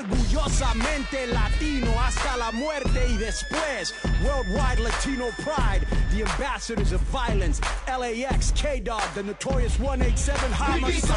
orgullosamente latino hasta la muerte y después. Worldwide Latino pride, the ambassadors of violence. LAX, K Dog, the notorious 187 homicide.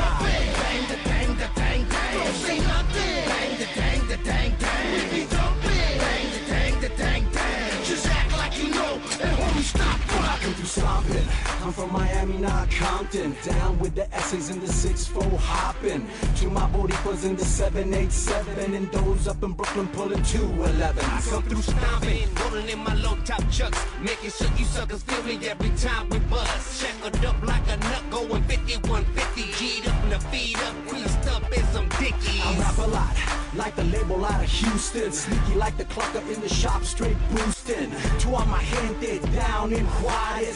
Stop rocking. Through stomping. I'm from Miami, not Compton. Down with the essays and the 6-4 hopping. To my boricuas in the 787. And those up in Brooklyn pulling 211. I come through stomping. Rolling in my low top chucks. Making sure you suckers feel me every time we buzz. Shackled up like a nut going 5150. G'd up in the feet up. Creased up in some dickies. I rap a lot. Like the label out of Houston. Sneaky like the clucker in the shop. Straight boosting. To all my gente down in Juárez.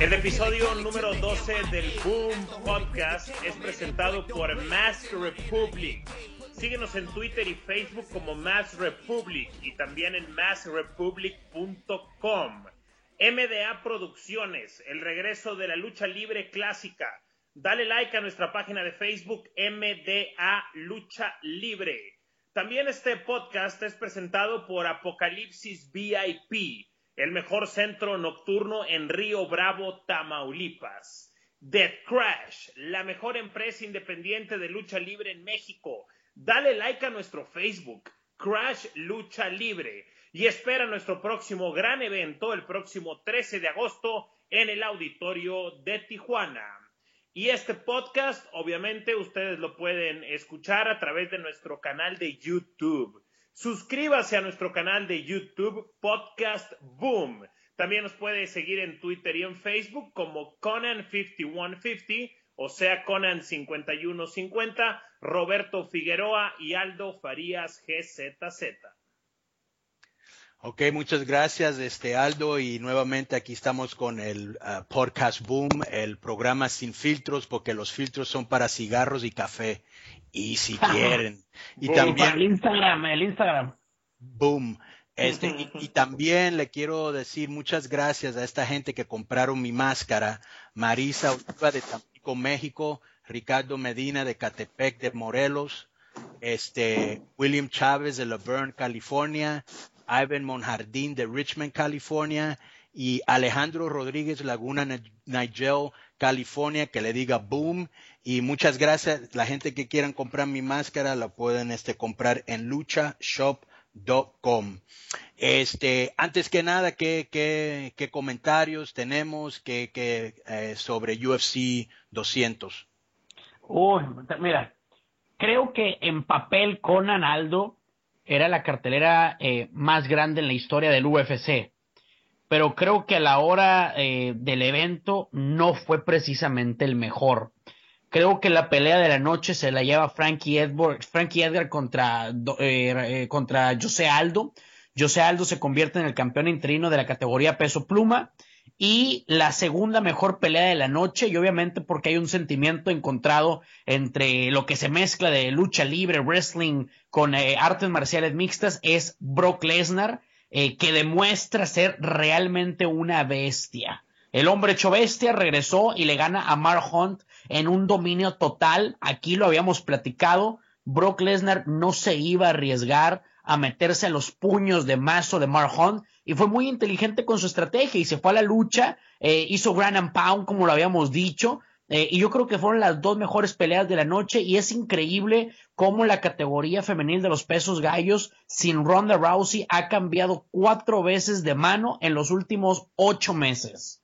El episodio número 12 del Boom Podcast es presentado por Mass Republic. Síguenos en Twitter y Facebook como Mass Republic y también en massrepublic.com. MDA Producciones, el regreso de la lucha libre clásica. Dale like a nuestra página de Facebook MDA Lucha Libre. También este podcast es presentado por Apocalipsis VIP, el mejor centro nocturno en Río Bravo, Tamaulipas. Death Crash, la mejor empresa independiente de lucha libre en México. Dale like a nuestro Facebook, Crash Lucha Libre, y espera nuestro próximo gran evento el próximo 13 de agosto en el auditorio de Tijuana. Y este podcast, obviamente, ustedes lo pueden escuchar a través de nuestro canal de YouTube. Suscríbase a nuestro canal de YouTube, Podcast Boom. También nos puede seguir en Twitter y en Facebook como Conan5150, o sea, Conan5150, Roberto Figueroa y Aldo Farías GZZ. Ok, muchas gracias, este Aldo, y nuevamente aquí estamos con el uh, podcast Boom, el programa sin filtros, porque los filtros son para cigarros y café, y si quieren. Y Boom, también el Instagram, el Instagram. Boom. Este, y, y también le quiero decir muchas gracias a esta gente que compraron mi máscara. Marisa Oliva de Tampico, México, Ricardo Medina de Catepec de Morelos, este, William Chávez de Laverne, California, Ivan Monjardín de Richmond, California, y Alejandro Rodríguez Laguna, Ni- Nigel, California, que le diga boom. Y muchas gracias. La gente que quieran comprar mi máscara la pueden este, comprar en luchashop.com. Este, antes que nada, ¿qué, qué, qué comentarios tenemos que, que, eh, sobre UFC 200? Uy, mira, creo que en papel Conan Aldo era la cartelera eh, más grande en la historia del UFC. Pero creo que a la hora eh, del evento no fue precisamente el mejor. Creo que la pelea de la noche se la lleva Frankie Edgar contra, eh, eh, contra José Aldo. José Aldo se convierte en el campeón interino de la categoría peso pluma y la segunda mejor pelea de la noche y obviamente porque hay un sentimiento encontrado entre lo que se mezcla de lucha libre, wrestling con eh, artes marciales mixtas es Brock Lesnar eh, que demuestra ser realmente una bestia. El hombre hecho bestia regresó y le gana a Mark Hunt en un dominio total. Aquí lo habíamos platicado. Brock Lesnar no se iba a arriesgar a meterse a los puños de mazo de Mark Hunt y fue muy inteligente con su estrategia y se fue a la lucha, eh, hizo Grand and Pound como lo habíamos dicho, eh, y yo creo que fueron las dos mejores peleas de la noche y es increíble cómo la categoría femenil de los pesos gallos sin Ronda Rousey ha cambiado cuatro veces de mano en los últimos ocho meses.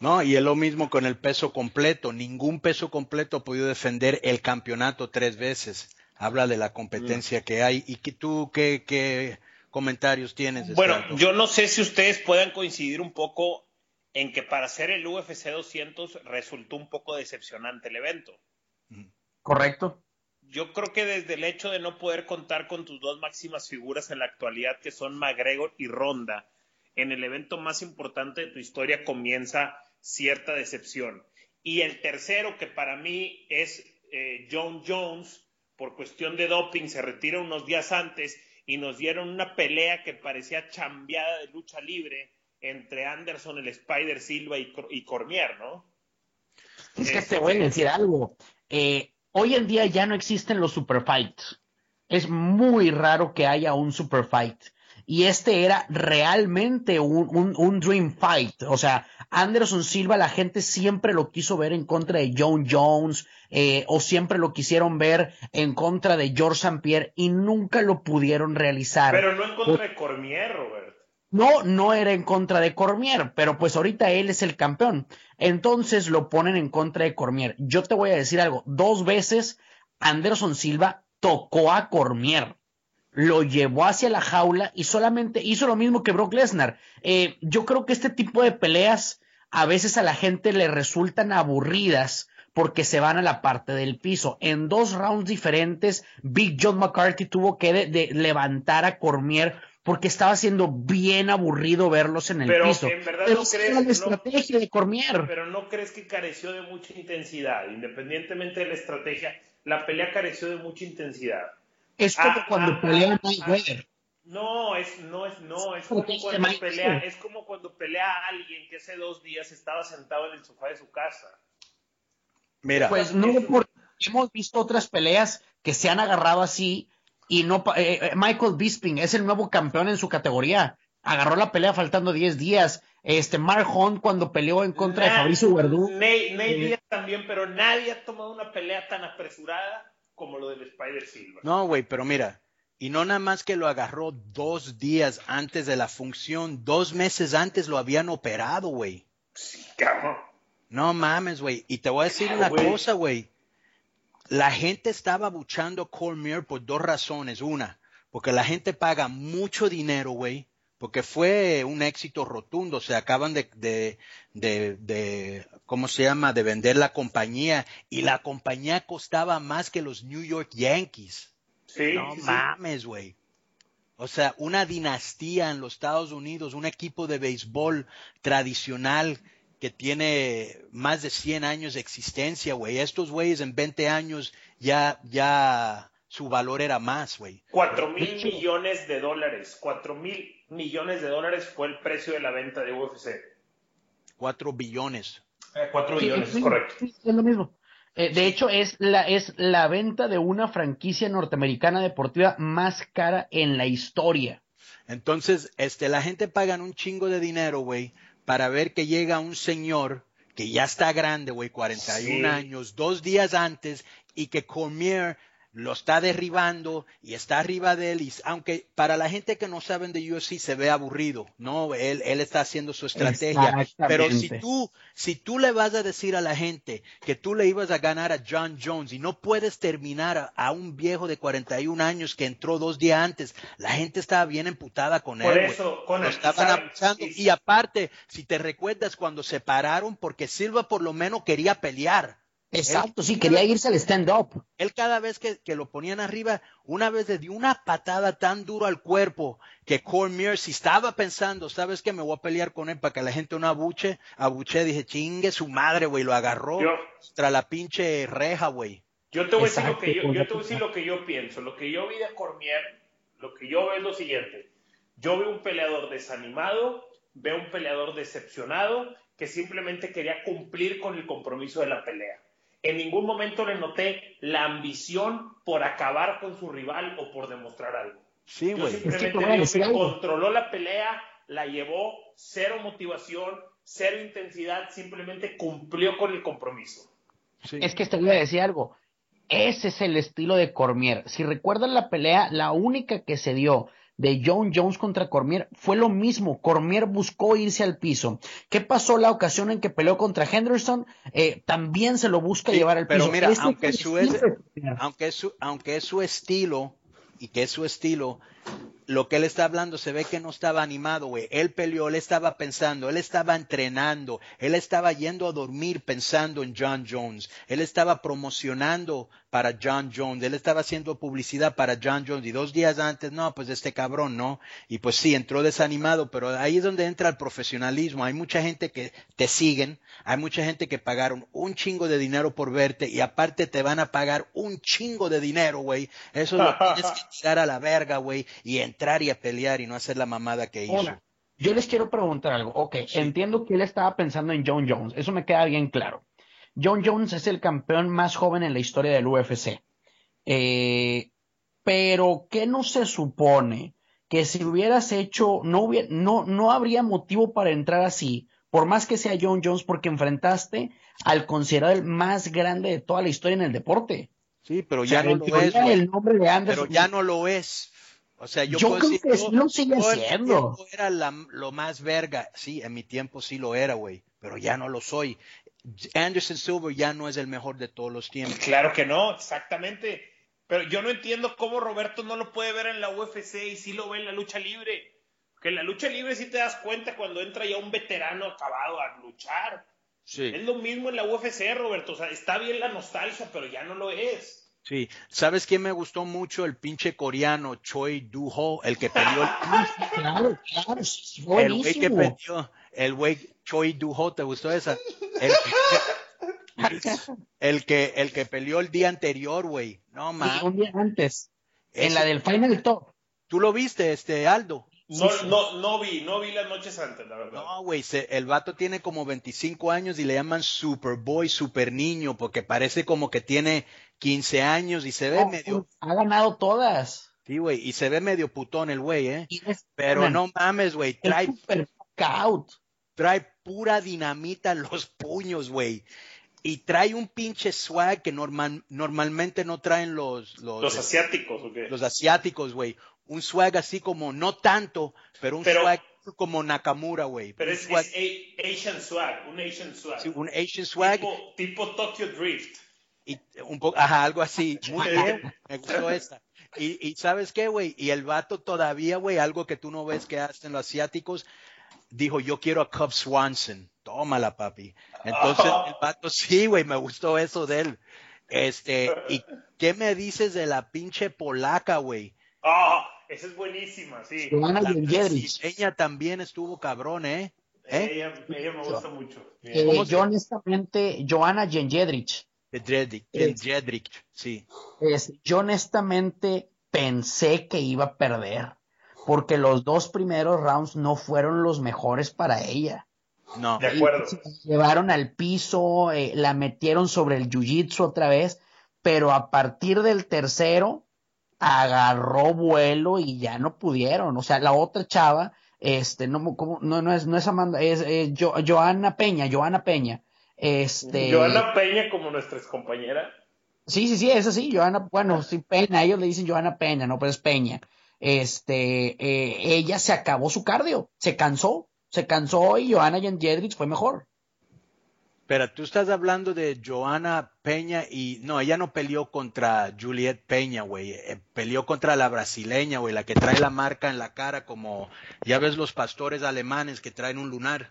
No, y es lo mismo con el peso completo. Ningún peso completo ha podido defender el campeonato tres veces. Habla de la competencia que hay. ¿Y que tú qué, qué comentarios tienes? de Bueno, yo no sé si ustedes puedan coincidir un poco en que para hacer el UFC 200 resultó un poco decepcionante el evento. ¿Correcto? Yo creo que desde el hecho de no poder contar con tus dos máximas figuras en la actualidad, que son McGregor y Ronda, en el evento más importante de tu historia comienza cierta decepción. Y el tercero, que para mí es eh, John Jones, por cuestión de doping, se retira unos días antes y nos dieron una pelea que parecía chambeada de lucha libre entre Anderson, el Spider Silva y, Cor- y Cormier, ¿no? Es que te voy a decir algo. Eh, hoy en día ya no existen los super fights. Es muy raro que haya un super fight. Y este era realmente un, un, dream fight. O sea, Anderson Silva, la gente siempre lo quiso ver en contra de John Jones, eh, o siempre lo quisieron ver en contra de George St. Pierre, y nunca lo pudieron realizar. Pero no en contra de Cormier, Robert. No, no era en contra de Cormier, pero pues ahorita él es el campeón. Entonces lo ponen en contra de Cormier. Yo te voy a decir algo, dos veces Anderson Silva tocó a Cormier, lo llevó hacia la jaula y solamente hizo lo mismo que Brock Lesnar. Eh, yo creo que este tipo de peleas a veces a la gente le resultan aburridas porque se van a la parte del piso. En dos rounds diferentes, Big John McCarthy tuvo que levantar a Cormier porque estaba siendo bien aburrido verlos en el pero piso. En verdad no crees, la estrategia de Cormier. Pero no crees que careció de mucha intensidad, independientemente de la estrategia la pelea careció de mucha intensidad. Es como ah, cuando ah, pelea ah, No, es, no es, no, es como cuando pelea, es como cuando pelea a alguien que hace dos días estaba sentado en el sofá de su casa. Mira. Pues no, porque hemos visto otras peleas que se han agarrado así y no, eh, eh, Michael Bisping es el nuevo campeón en su categoría. Agarró la pelea faltando 10 días. Este, Mark Hunt cuando peleó en contra de Fabricio Verdú. Nate, Nate Díaz también, pero nadie ha tomado una pelea tan apresurada como lo del Spider Silver. No, güey, pero mira, y no nada más que lo agarró dos días antes de la función, dos meses antes lo habían operado, güey. Sí, cabrón. No mames, güey. Y te voy a decir una cosa, güey. La gente estaba buchando Cormier por dos razones. Una, porque la gente paga mucho dinero, güey, porque fue un éxito rotundo. Se acaban de, de, de, ¿cómo se llama?, de vender la compañía y la compañía costaba más que los New York Yankees. Sí, no mames, güey. O sea, una dinastía en los Estados Unidos, un equipo de béisbol tradicional que tiene más de 100 años de existencia, güey. Estos güeyes en 20 años ya, ya su valor era más, güey. Cuatro mil millones de dólares. Cuatro mil millones de dólares fue el precio de la venta de UFC. Cuatro billones. Eh, cuatro billones, correcto. es lo mismo. Eh, de hecho, es la, es la venta de una franquicia norteamericana deportiva más cara en la historia. Entonces, este, la gente paga un chingo de dinero, güey, para ver que llega un señor que ya está grande, güey, 41 años, dos días antes, y que Cormier lo está derribando y está arriba de él, y aunque para la gente que no saben de UFC se ve aburrido, no, él, él está haciendo su estrategia, pero si tú, si tú le vas a decir a la gente que tú le ibas a ganar a John Jones y no puedes terminar a, un viejo de 41 años que entró dos días antes, la gente estaba bien emputada con Por él. Eso, con lo estaban abusando. Y aparte, si te recuerdas cuando se pararon, porque Silva por lo menos quería pelear Exacto, sí, quería irse al stand-up. Él cada vez que, lo ponían arriba, una vez le dio una patada tan duro al cuerpo que Cormier, si estaba pensando, ¿sabes qué? Me voy a pelear con él para que la gente no abuche, abuche, dije, chingue su madre, güey, lo agarró tras la pinche reja, güey. Yo te voy a decir lo que yo, yo te voy a decir lo que yo pienso. Lo que yo vi de Cormier, lo que yo veo es lo siguiente. Yo veo un peleador desanimado, veo un peleador decepcionado que simplemente quería cumplir con el compromiso de la pelea en ningún momento le noté la ambición por acabar con su rival o por demostrar algo. Sí, güey. Simplemente que controló la pelea, la llevó, cero motivación, cero intensidad, simplemente cumplió con el compromiso. Es que te voy a decir algo. Ese es el estilo de Cormier. Si recuerdan la pelea, la única que se dio de John Jones contra Cormier fue lo mismo. Cormier buscó irse al piso. ¿Qué pasó la ocasión en que peleó contra Henderson? Eh, también se lo busca llevar al piso. Pero mira, aunque, su aunque, su, aunque es su estilo y que es su estilo, lo que él está hablando se ve que no estaba animado, güey. Él peleó, él estaba pensando, él estaba entrenando, él estaba yendo a dormir pensando en John Jones, él estaba promocionando para John Jones, él estaba haciendo publicidad para John Jones y dos días antes, no, pues este cabrón, ¿no? Y pues sí, entró desanimado, pero ahí es donde entra el profesionalismo. Hay mucha gente que te siguen, hay mucha gente que pagaron un chingo de dinero por verte y aparte te van a pagar un chingo de dinero, güey. Eso lo tienes que tirar a la verga, güey, y entrar y a pelear y no hacer la mamada que hizo. yo les quiero preguntar algo. Ok, entiendo que él estaba pensando en John Jones, eso me queda bien claro. John Jones es el campeón más joven en la historia del UFC. Eh, pero, ¿qué no se supone? Que si hubieras hecho, no, hubiera, no, no habría motivo para entrar así, por más que sea John Jones, porque enfrentaste al considerado el más grande de toda la historia en el deporte. Sí, pero ya no lo es. El nombre de Anderson, pero ya no lo es. O sea, yo, yo creo decir, que yo, no sigue siendo. Era la, lo más verga. Sí, en mi tiempo sí lo era, güey. Pero ya no lo soy. Anderson Silver ya no es el mejor de todos los tiempos. Claro que no, exactamente. Pero yo no entiendo cómo Roberto no lo puede ver en la UFC y sí lo ve en la lucha libre. Que en la lucha libre sí te das cuenta cuando entra ya un veterano acabado a luchar. Sí. Es lo mismo en la UFC, Roberto. O sea, está bien la nostalgia, pero ya no lo es. Sí, ¿sabes quién me gustó mucho? El pinche coreano Choi Do-ho, el que peleó el... claro, claro, el güey que peleó, el güey Choi Do-ho, ¿te gustó esa? El, que, el que peleó el día anterior, güey. No mames. un día antes. En la del Final Top. ¿Tú lo viste, este Aldo? No, no, no vi, no vi las noches antes, la verdad. No, güey, el vato tiene como 25 años y le llaman Superboy, Super Niño, porque parece como que tiene 15 años y se ve medio... Ha ganado todas. Sí, güey, y se ve medio putón el güey, ¿eh? Pero no mames, güey, trae... Trae pura dinamita en los puños, güey. Y trae un pinche swag que normal, normalmente no traen los... Los, los asiáticos, ¿o Los asiáticos, güey un swag así como, no tanto, pero un swag como Nakamura, güey. Pero es, Asian swag, un Asian swag. Sí, un Asian swag. Tipo, Tokyo Drift. Y un poco, ajá, algo así. Muy bien, me gustó esta. Y, y ¿sabes qué, güey? Y el vato todavía, güey, algo que tú no ves que hacen los asiáticos, dijo, yo quiero a Cub Swanson. Tómala, papi. Entonces, el vato, sí, güey, me gustó eso de él. Este, ¿y qué me dices de la pinche polaca, güey? Ah, esa es buenísima, sí. Joana Ella también estuvo cabrón, ¿eh? ¿Eh? Ella, ella, me gusta mucho. Eh, yo honestamente, Joana Jenjedrich. Jenjedrich, sí. Es, yo honestamente pensé que iba a perder, porque los dos primeros rounds no fueron los mejores para ella. No. De acuerdo. llevaron al piso, eh, la metieron sobre el jiu-jitsu otra vez, pero a partir del tercero, agarró vuelo y ya no pudieron. O sea, la otra chava, este, no, no, no es, no es Amanda, es, Joana Peña, Joana Peña. Este. Joana Peña como nuestra compañera. Sí, sí, sí, es así, Joana, bueno, sí, Peña, ellos le dicen Joana Peña, no, pues es Peña. Este, eh, ella se acabó su cardio, se cansó, se cansó y Joana Jedrich fue mejor. Pero tú estás hablando de Joana Peña y no, ella no peleó contra Juliet Peña, güey. Eh, peleó contra la brasileña, güey, la que trae la marca en la cara como, ya ves los pastores alemanes que traen un lunar.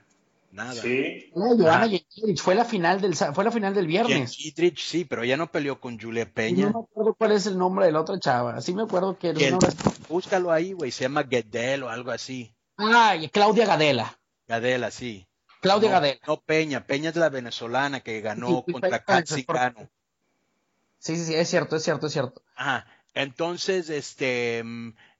Nada. Sí. No, Joana fue la final del fue la final del viernes. sí, pero ella no peleó con Juliet Peña. No me acuerdo cuál es el nombre de la otra chava. Sí me acuerdo que el Búscalo ahí, güey, se llama Gedel o algo así. Ah, Claudia Gadela. Gadela, sí. Claudia no, Gadela. No Peña, Peña es la venezolana que ganó contra Caxicano. Sí, sí, sí, es cierto, es cierto, es cierto. Ajá. Entonces, este,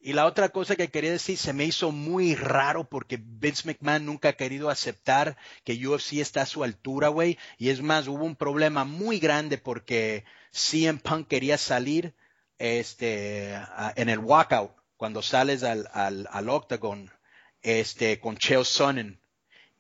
y la otra cosa que quería decir, se me hizo muy raro porque Vince McMahon nunca ha querido aceptar que UFC está a su altura, güey. Y es más, hubo un problema muy grande porque CM Punk quería salir, este, en el walkout, cuando sales al, al, al octagon, este, con Chael Sonnen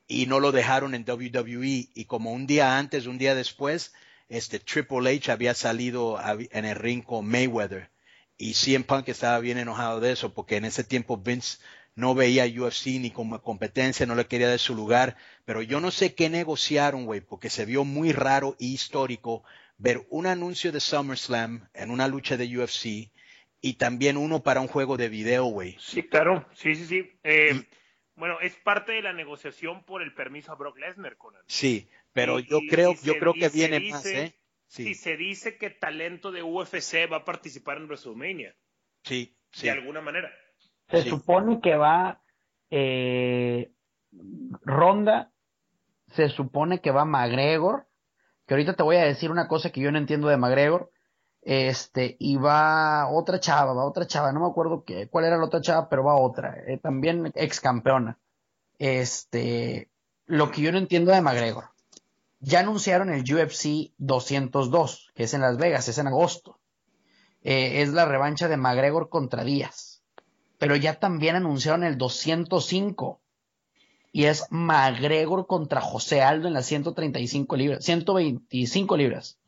y no lo dejaron en WWE y como un día antes, un día después, este Triple H había salido en el ring con Mayweather y CM Punk estaba bien enojado de eso porque en ese tiempo Vince no veía UFC ni como competencia, no le quería dar su lugar, pero yo no sé qué negociaron, güey, porque se vio muy raro y histórico ver un anuncio de SummerSlam en una lucha de UFC y también uno para un juego de video, güey. Sí, claro, sí, sí, sí. Eh, bueno, es parte de la negociación por el permiso a Brock Lesnar, Conan. Sí, pero yo creo, yo creo que viene más, ¿eh? Sí. Y se dice que talento de UFC va a participar en WrestleMania. Sí, sí. De alguna manera. Se supone que va eh, Ronda, se supone que va McGregor, que ahorita te voy a decir una cosa que yo no entiendo de McGregor, este, y va otra chava, va otra chava, no me acuerdo qué, cuál era la otra chava, pero va otra, eh, también ex campeona. Este, lo que yo no entiendo de McGregor. ya anunciaron el UFC 202, que es en Las Vegas, es en agosto. Eh, es la revancha de McGregor contra Díaz. Pero ya también anunciaron el 205. Y es McGregor contra José Aldo en las 135 libras, 125 libras.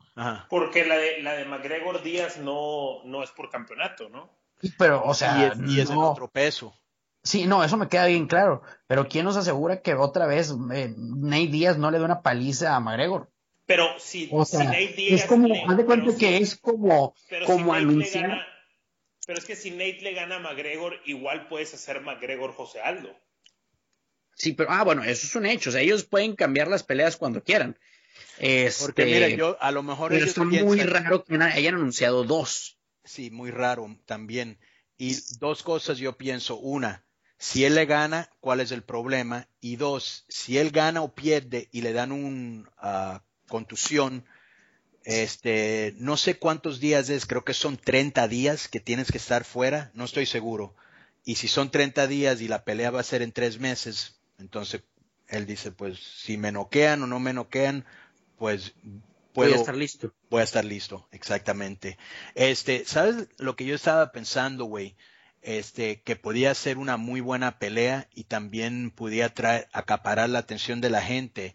Porque la de, la de McGregor Díaz no, no es por campeonato, ¿no? Pero, o sea. Y es, otro peso. Sí, no, eso me queda bien claro. Pero ¿quién nos asegura que otra vez eh, Nate Díaz no le dé una paliza a McGregor? Pero si, Nate Díaz. Es como, haz de cuenta que es como, como anunciar. pero es que si Nate le gana a McGregor, igual puedes hacer McGregor José Aldo. Sí, pero, ah, bueno, eso es un hecho. O sea, ellos pueden cambiar las peleas cuando quieran. Este, Porque mira, yo a lo mejor pero es muy raro que hayan anunciado dos. Sí, muy raro también. Y dos cosas yo pienso. Una, si él le gana, ¿cuál es el problema? Y dos, si él gana o pierde y le dan una ah, contusión, este, no sé cuántos días es, creo que son 30 días que tienes que estar fuera, no estoy seguro. Y si son 30 días y la pelea va a ser en tres meses, entonces él dice, pues si me noquean o no me noquean, pues puedo, voy a estar listo. Voy a estar listo, exactamente. Este, ¿sabes lo que yo estaba pensando, güey? Este, que podía ser una muy buena pelea y también podía traer, acaparar la atención de la gente.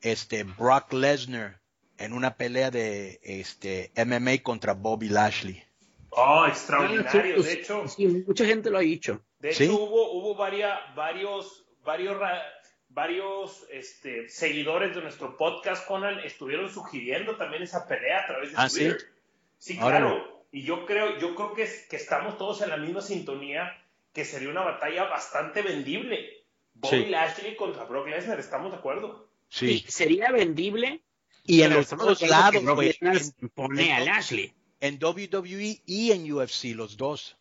Este, Brock Lesnar en una pelea de este MMA contra Bobby Lashley. Oh, extraordinario. Pues, de hecho, mucha gente lo ha dicho. De hecho, hubo, hubo varios, varios varios este, seguidores de nuestro podcast, Conan, estuvieron sugiriendo también esa pelea a través de ¿Ah, Twitter. Sí, claro. Y yo creo, yo creo que, que estamos todos en la misma sintonía, que sería una batalla bastante vendible. Bobby Lashley contra Brock Lesnar, ¿estamos de acuerdo? Sí. sería vendible. Y en los dos lados, pone a Lashley. En WWE y en UFC, los dos.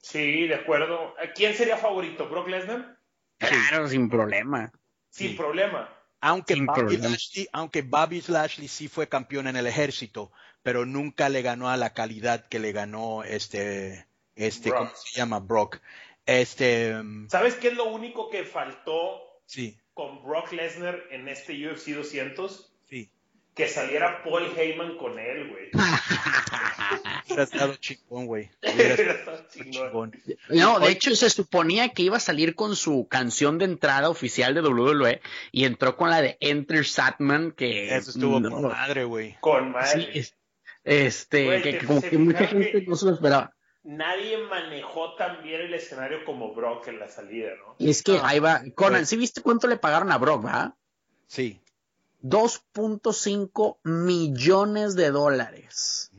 Sí, de acuerdo. ¿Quién sería favorito? ¿Brock Lesnar? Claro, sin problema. Sin problema. Aunque, Bobby Lashley, aunque Bobby Lashley sí fue campeón en el ejército, pero nunca le ganó a la calidad que le ganó este, este, ¿cómo se llama? Brock. Este. Um, ¿Sabes qué es lo único que faltó sí. con Brock Lesnar en este UFC 200? Sí que saliera Paul Heyman con él, güey. Hubiera estado chingón, güey. No, de hecho se suponía que iba a salir con su canción de entrada oficial de WWE y entró con la de Enter Satman, que... Eso estuvo con madre, güey. Con madre. este, que, como que mucha gente no se lo esperaba. Nadie manejó tan bien el escenario como Brock en la salida, ¿no? Y es que ahí va. Conan, ¿sí viste cuánto le pagaron a Brock, va? Sí. 2.5 millones de dólares.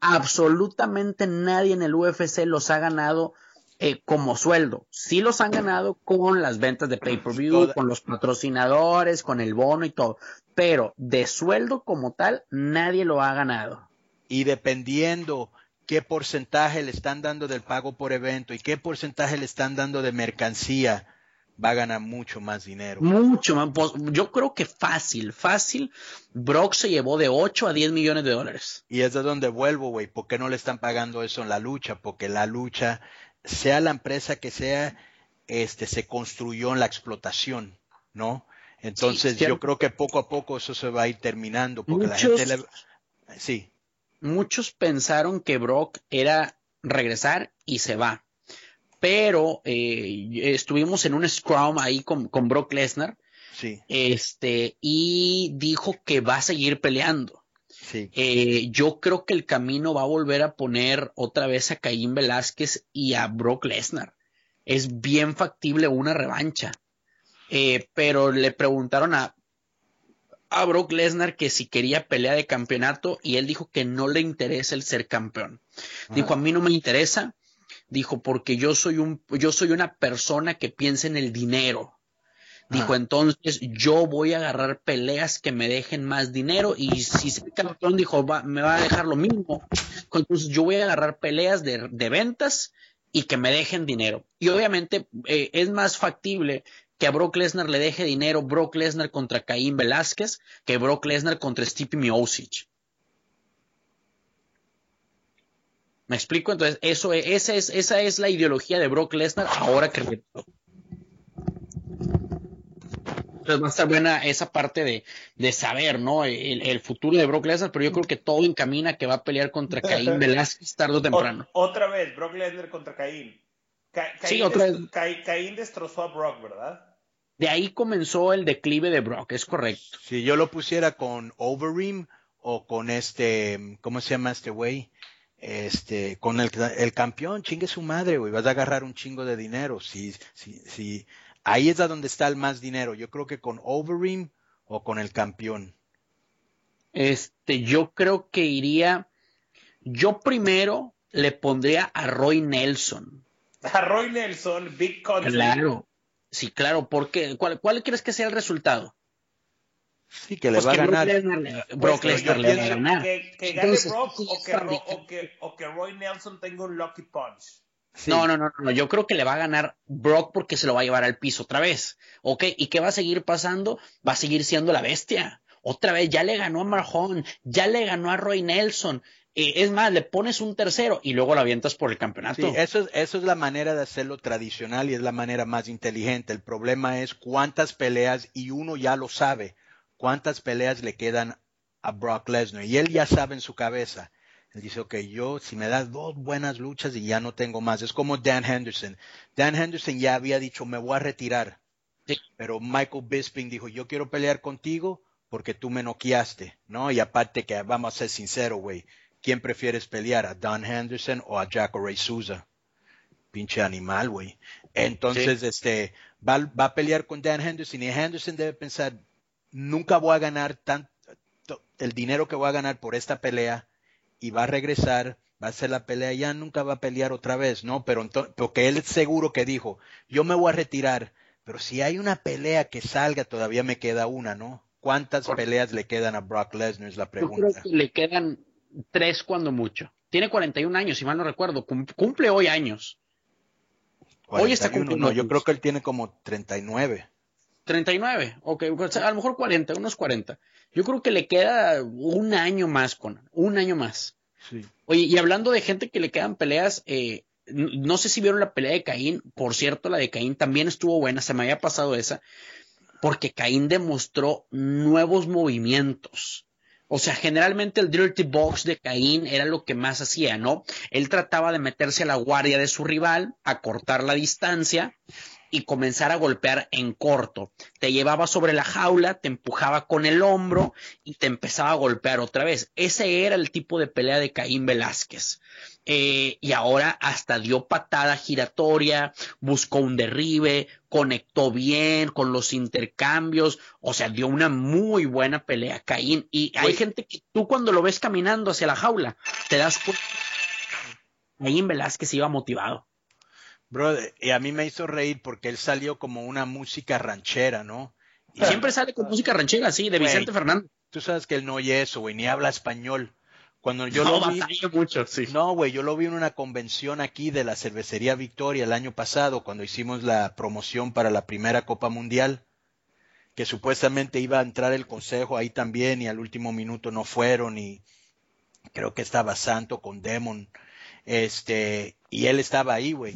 Absolutamente nadie en el UFC los ha ganado eh, como sueldo. Sí los han ganado con las ventas de pay-per-view, con los patrocinadores, con el bono y todo. Pero de sueldo como tal, nadie lo ha ganado. Y dependiendo qué porcentaje le están dando del pago por evento y qué porcentaje le están dando de mercancía, va a ganar mucho más dinero. Mucho más. Pues, yo creo que fácil, fácil. Brock se llevó de 8 a 10 millones de dólares. Y es de donde vuelvo, güey. ¿Por qué no le están pagando eso en la lucha? Porque la lucha, sea la empresa que sea, este, se construyó en la explotación, ¿no? Entonces yo creo que poco a poco eso se va a ir terminando. Porque la gente le... Sí. Muchos pensaron que Brock era regresar y se va pero eh, estuvimos en un scrum ahí con, con Brock Lesnar. Sí. Este, y dijo que va a seguir peleando. Sí. Eh, yo creo que el camino va a volver a poner otra vez a Caín Velázquez y a Brock Lesnar. Es bien factible una revancha. Eh, pero le preguntaron a, a Brock Lesnar que si quería pelea de campeonato y él dijo que no le interesa el ser campeón. Dijo, a mí no me interesa, dijo, porque yo soy un, yo soy una persona que piensa en el dinero. Dijo, entonces yo voy a agarrar peleas que me dejen más dinero y si soy campeón, dijo, me va a dejar lo mismo. Entonces yo voy a agarrar peleas de, ventas y que me dejen dinero. Y obviamente eh, es más factible que a Brock Lesnar le deje dinero Brock Lesnar contra Caín Velázquez que Brock Lesnar contra Stipe Miocic. ¿Me explico? Entonces, eso es, esa, es, esa es la ideología de Brock Lesnar ahora que Entonces va a estar buena esa parte de, de saber, ¿no? El, futuro de Brock Lesnar, pero yo creo que todo encamina que va a pelear contra Caín Velázquez tarde o temprano. otra vez, Brock Lesnar contra Caín. sí, otra vez. Caín destrozó a Brock, ¿verdad? De ahí comenzó el declive de Brock, es correcto. Si yo lo pusiera con Overeem o con este, ¿cómo se llama este güey? Este, con el, el campeón, chingue su madre, güey, vas a agarrar un chingo de dinero. Si, si, si, ahí es a donde está el más dinero. Yo creo que con Overeem o con el campeón. Este, yo creo que iría, yo primero le pondría a Roy Nelson. A Roy Nelson, Big Country. Claro, Sí, claro, porque ¿cuál, ¿cuál crees que sea el resultado? Sí, que le pues va a ganar. Brock Lesnar le va a ganar. Que, gane Brock o, que, o, que, Roy Nelson tenga un lucky punch. No, no, no, no, yo creo que le va a ganar Brock porque se lo va a llevar al piso otra vez. ¿Ok? ¿Y qué va a seguir pasando? Va a seguir siendo la bestia. Otra vez, ya le ganó a Marjón, ya le ganó a Roy Nelson. Eh, es más, le pones un tercero y luego lo avientas por el campeonato. Sí, eso es, eso es la manera de hacerlo tradicional y es la manera más inteligente. El problema es cuántas peleas, y uno ya lo sabe, cuántas peleas le quedan a Brock Lesnar. Y él ya sabe en su cabeza. Él dice, ok, yo si me das dos buenas luchas y ya no tengo más. Es como Dan Henderson. Dan Henderson ya había dicho, me voy a retirar. Pero Michael Bisping dijo, yo quiero pelear contigo porque tú me noqueaste, ¿no? Y aparte que vamos a ser sinceros, güey, ¿quién prefieres pelear? ¿A Don Henderson o a Jack Ray Souza? Pinche animal, güey. Entonces, este, va, a pelear con Dan Henderson y Henderson debe pensar, nunca voy a ganar tanto, el dinero que voy a ganar por esta pelea y va a regresar, va a hacer la pelea, ya nunca va a pelear otra vez, ¿no? Pero porque él es seguro que dijo, yo me voy a retirar, pero si hay una pelea que salga, todavía me queda una, ¿no? ¿Cuántas peleas le quedan a Brock Lesnar? Es la pregunta. Yo creo que le quedan tres cuando mucho. Tiene 41 años, si mal no recuerdo. Cumple hoy años. hoy está cumpliendo. No, yo creo que él tiene como 39. 39, ok, pues, a lo mejor 40, unos 40. Yo creo que le queda un año más, con un año más. Sí. Oye, y hablando de gente que le quedan peleas, eh, no sé si vieron la pelea de Caín, por cierto, la de Caín también estuvo buena, se me había pasado esa, porque Caín demostró nuevos movimientos. O sea, generalmente el dirty box de Caín era lo que más hacía, ¿no? Él trataba de meterse a la guardia de su rival, a cortar la distancia y comenzar a golpear en corto. Te llevaba sobre la jaula, te empujaba con el hombro y te empezaba a golpear otra vez. Ese era el tipo de pelea de Caín Velázquez. Eh, y ahora hasta dio patada giratoria, buscó un derribe, conectó bien con los intercambios, o sea, dio una muy buena pelea Caín. Y hay gente que tú cuando lo ves caminando hacia la jaula, te das cuenta. Caín Velázquez iba motivado. Bro, y a mí me hizo reír porque él salió como una música ranchera, ¿no? Y siempre sale con música ranchera, sí, de Vicente Fernández. Tú sabes que él no oye eso, güey, ni habla español. Cuando yo lo vi, mucho, sí. No, güey, yo lo vi en una convención aquí de la cervecería Victoria el año pasado, cuando hicimos la promoción para la primera Copa Mundial, que supuestamente iba a entrar el consejo ahí también y al último minuto no fueron y creo que estaba Santo con Demon, este, y él estaba ahí, güey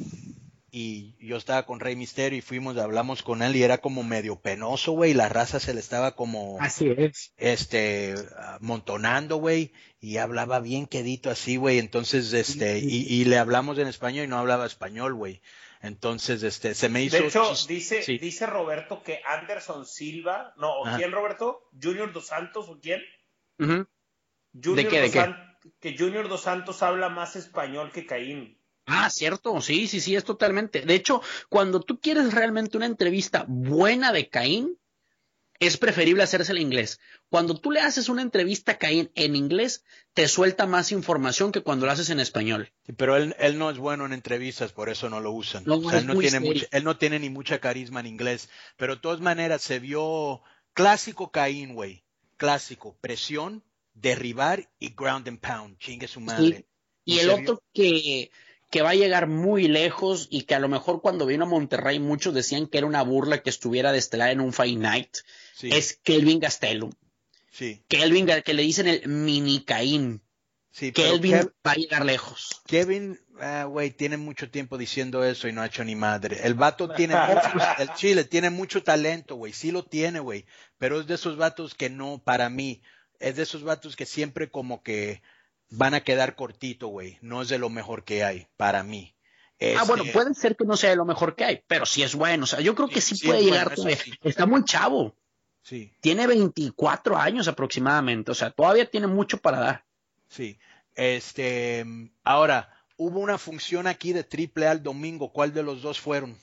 y yo estaba con Rey Misterio y fuimos, hablamos con él y era como medio penoso, güey, la raza se le estaba como... Así es. Este, montonando, güey, y hablaba bien quedito así, güey, entonces, este, y, le hablamos en español y no hablaba español, güey. Entonces, este, se me hizo... De hecho, dice, dice Roberto que Anderson Silva, no, ¿o quién, Roberto? ¿Junior Dos Santos o quién? ¿De qué, de qué? Que Junior Dos Santos habla más español que Caín. Ah, cierto, sí, sí, sí, es totalmente. De hecho, cuando tú quieres realmente una entrevista buena de Caín, es preferible hacerse en inglés. Cuando tú le haces una entrevista a Caín en inglés, te suelta más información que cuando lo haces en español. pero él, él, no es bueno en entrevistas, por eso no lo usan. o sea, él, no tiene él no tiene ni mucha carisma en inglés. Pero de todas maneras, se vio clásico Caín, güey. Clásico. Presión, derribar y ground and pound. Chingue su madre. Y, el otro que que va a llegar muy lejos y que a lo mejor cuando vino a Monterrey muchos decían que era una burla que estuviera de estelar en un Fight Night, es Kelvin Gastelum. Sí. Kelvin, que le dicen el mini Caín. Sí, Kelvin va a llegar lejos. Kevin, ah, güey, tiene mucho tiempo diciendo eso y no ha hecho ni madre. El vato tiene mucho, el Chile tiene mucho talento, güey, sí lo tiene, güey, pero es de esos vatos que no, para mí, es de esos vatos que siempre como que van a quedar cortito, güey, no es de lo mejor que hay, para mí. Ah, bueno, puede ser que no sea de lo mejor que hay, pero sí es bueno. O sea, yo creo que sí, Sí, puede es bueno, llegar. sí. Está muy chavo. Sí, Tiene 24 años aproximadamente. O sea, todavía tiene mucho para dar. sí. Este, ahora, hubo una función aquí de triple A el domingo, ¿cuál de los dos fueron?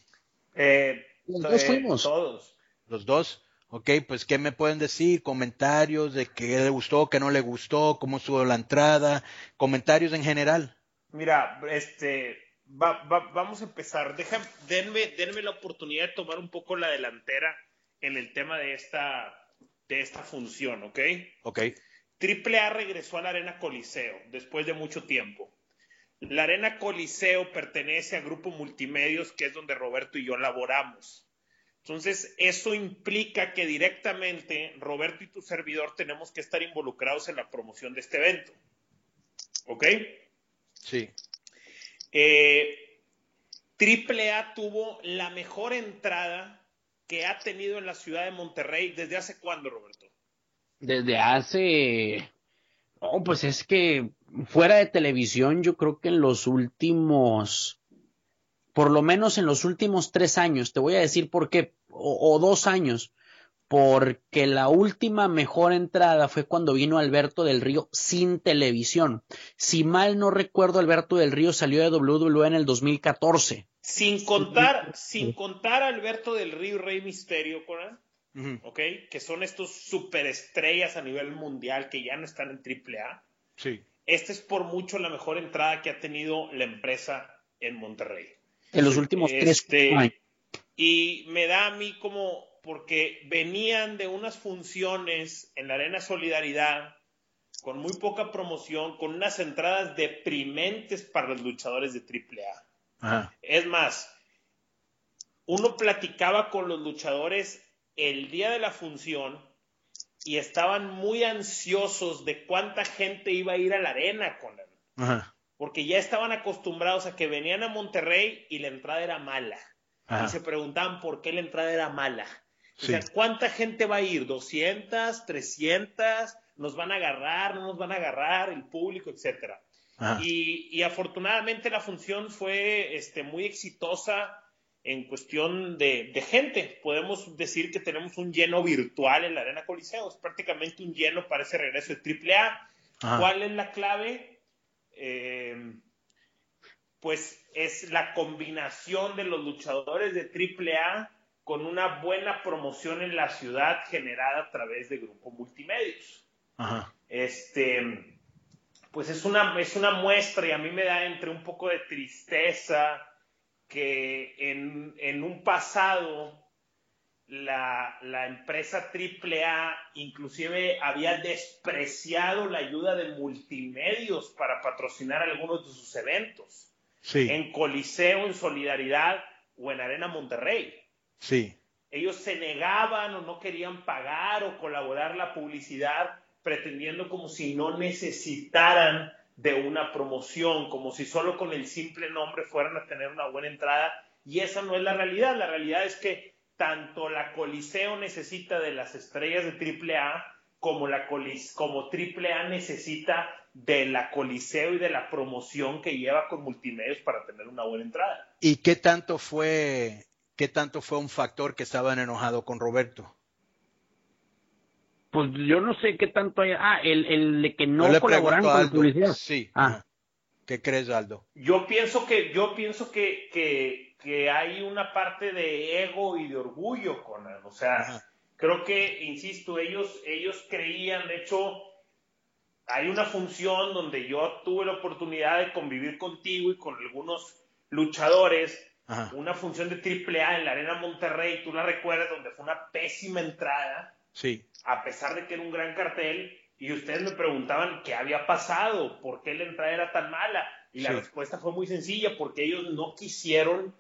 Eh, Los dos eh, fuimos. Todos. Los dos. Ok, pues ¿qué me pueden decir? Comentarios de qué le gustó, qué no le gustó, cómo estuvo la entrada, comentarios en general. Mira, este, va- va- vamos a empezar. Deja, denme, denme la oportunidad de tomar un poco la delantera en el tema de esta, de esta función, ¿ok? Ok, Triple A regresó a la Arena Coliseo después de mucho tiempo. La Arena Coliseo pertenece a Grupo Multimedios, que es donde Roberto y yo laboramos. Entonces, eso implica que directamente Roberto y tu servidor tenemos que estar involucrados en la promoción de este evento. ¿Ok? sí. Eh, Triple A tuvo la mejor entrada que ha tenido en la ciudad de Monterrey desde hace cuándo, Roberto? Desde hace. No, pues es que fuera de televisión, yo creo que en los últimos. Por lo menos en los últimos tres años, te voy a decir por qué, o, o dos años, porque la última mejor entrada fue cuando vino Alberto del Río sin televisión. Si mal no recuerdo, Alberto del Río salió de WWE en el 2014. Sin contar, sin contar a Alberto del Río y Rey Misterio, Conan. Que son estos superestrellas a nivel mundial que ya no están en AAA. Sí. Esta es por mucho la mejor entrada que ha tenido la empresa en Monterrey. En los últimos tres Este, años. y me da a mí como, porque venían de unas funciones en la Arena Solidaridad con muy poca promoción, con unas entradas deprimentes para los luchadores de AAA. Ajá. Es más, uno platicaba con los luchadores el día de la función y estaban muy ansiosos de cuánta gente iba a ir a la arena con él, Ajá. Porque ya estaban acostumbrados a que venían a Monterrey y la entrada era mala. Ajá. Y se preguntaban por qué la entrada era mala. O sea, Sí. ¿cuánta gente va a ir? ¿200? ¿300? ¿Nos van a agarrar? ¿No nos van a agarrar? El público, etcétera. Y, y afortunadamente la función fue este, muy exitosa en cuestión de, de gente. Podemos decir que tenemos un lleno virtual en la Arena Coliseo. Es prácticamente un lleno para ese regreso de AAA. Ajá. ¿Cuál es la clave? Eh, pues es la combinación de los luchadores de AAA con una buena promoción en la ciudad generada a través de Grupo Multimedios Ajá. este, pues es una, es una muestra y a mí me da entre un poco de tristeza que en, en un pasado la, la empresa AAA inclusive había despreciado la ayuda de multimedios para patrocinar algunos de sus eventos Sí. en Coliseo, en Solidaridad o en Arena Monterrey Sí. ellos se negaban o no querían pagar o colaborar la publicidad pretendiendo como si no necesitaran de una promoción, como si solo con el simple nombre fueran a tener una buena entrada. Y esa no es la realidad. La realidad es que tanto la Coliseo necesita de las estrellas de AAA como la Colis como AAA necesita de la Coliseo y de la promoción que lleva con multimedios para tener una buena entrada. ¿Y qué tanto fue, qué tanto fue un factor que estaban enojados con Roberto? Pues yo no sé qué tanto hay. Ah, el, el de que no a con Aldo. publicidad. Sí. Ah. ¿Qué crees, Aldo? Yo pienso que, yo pienso que, que, que hay una parte de ego y de orgullo con él. O sea, Ajá. creo que, insisto, ellos, ellos creían, de hecho, hay una función donde yo tuve la oportunidad de convivir contigo y con algunos luchadores, Ajá. una función de AAA en la Arena Monterrey, tú la recuerdas, donde fue una pésima entrada, Sí. a pesar de que era un gran cartel, y ustedes me preguntaban qué había pasado, por qué la entrada era tan mala. Y la Sí. respuesta fue muy sencilla, porque ellos no quisieron,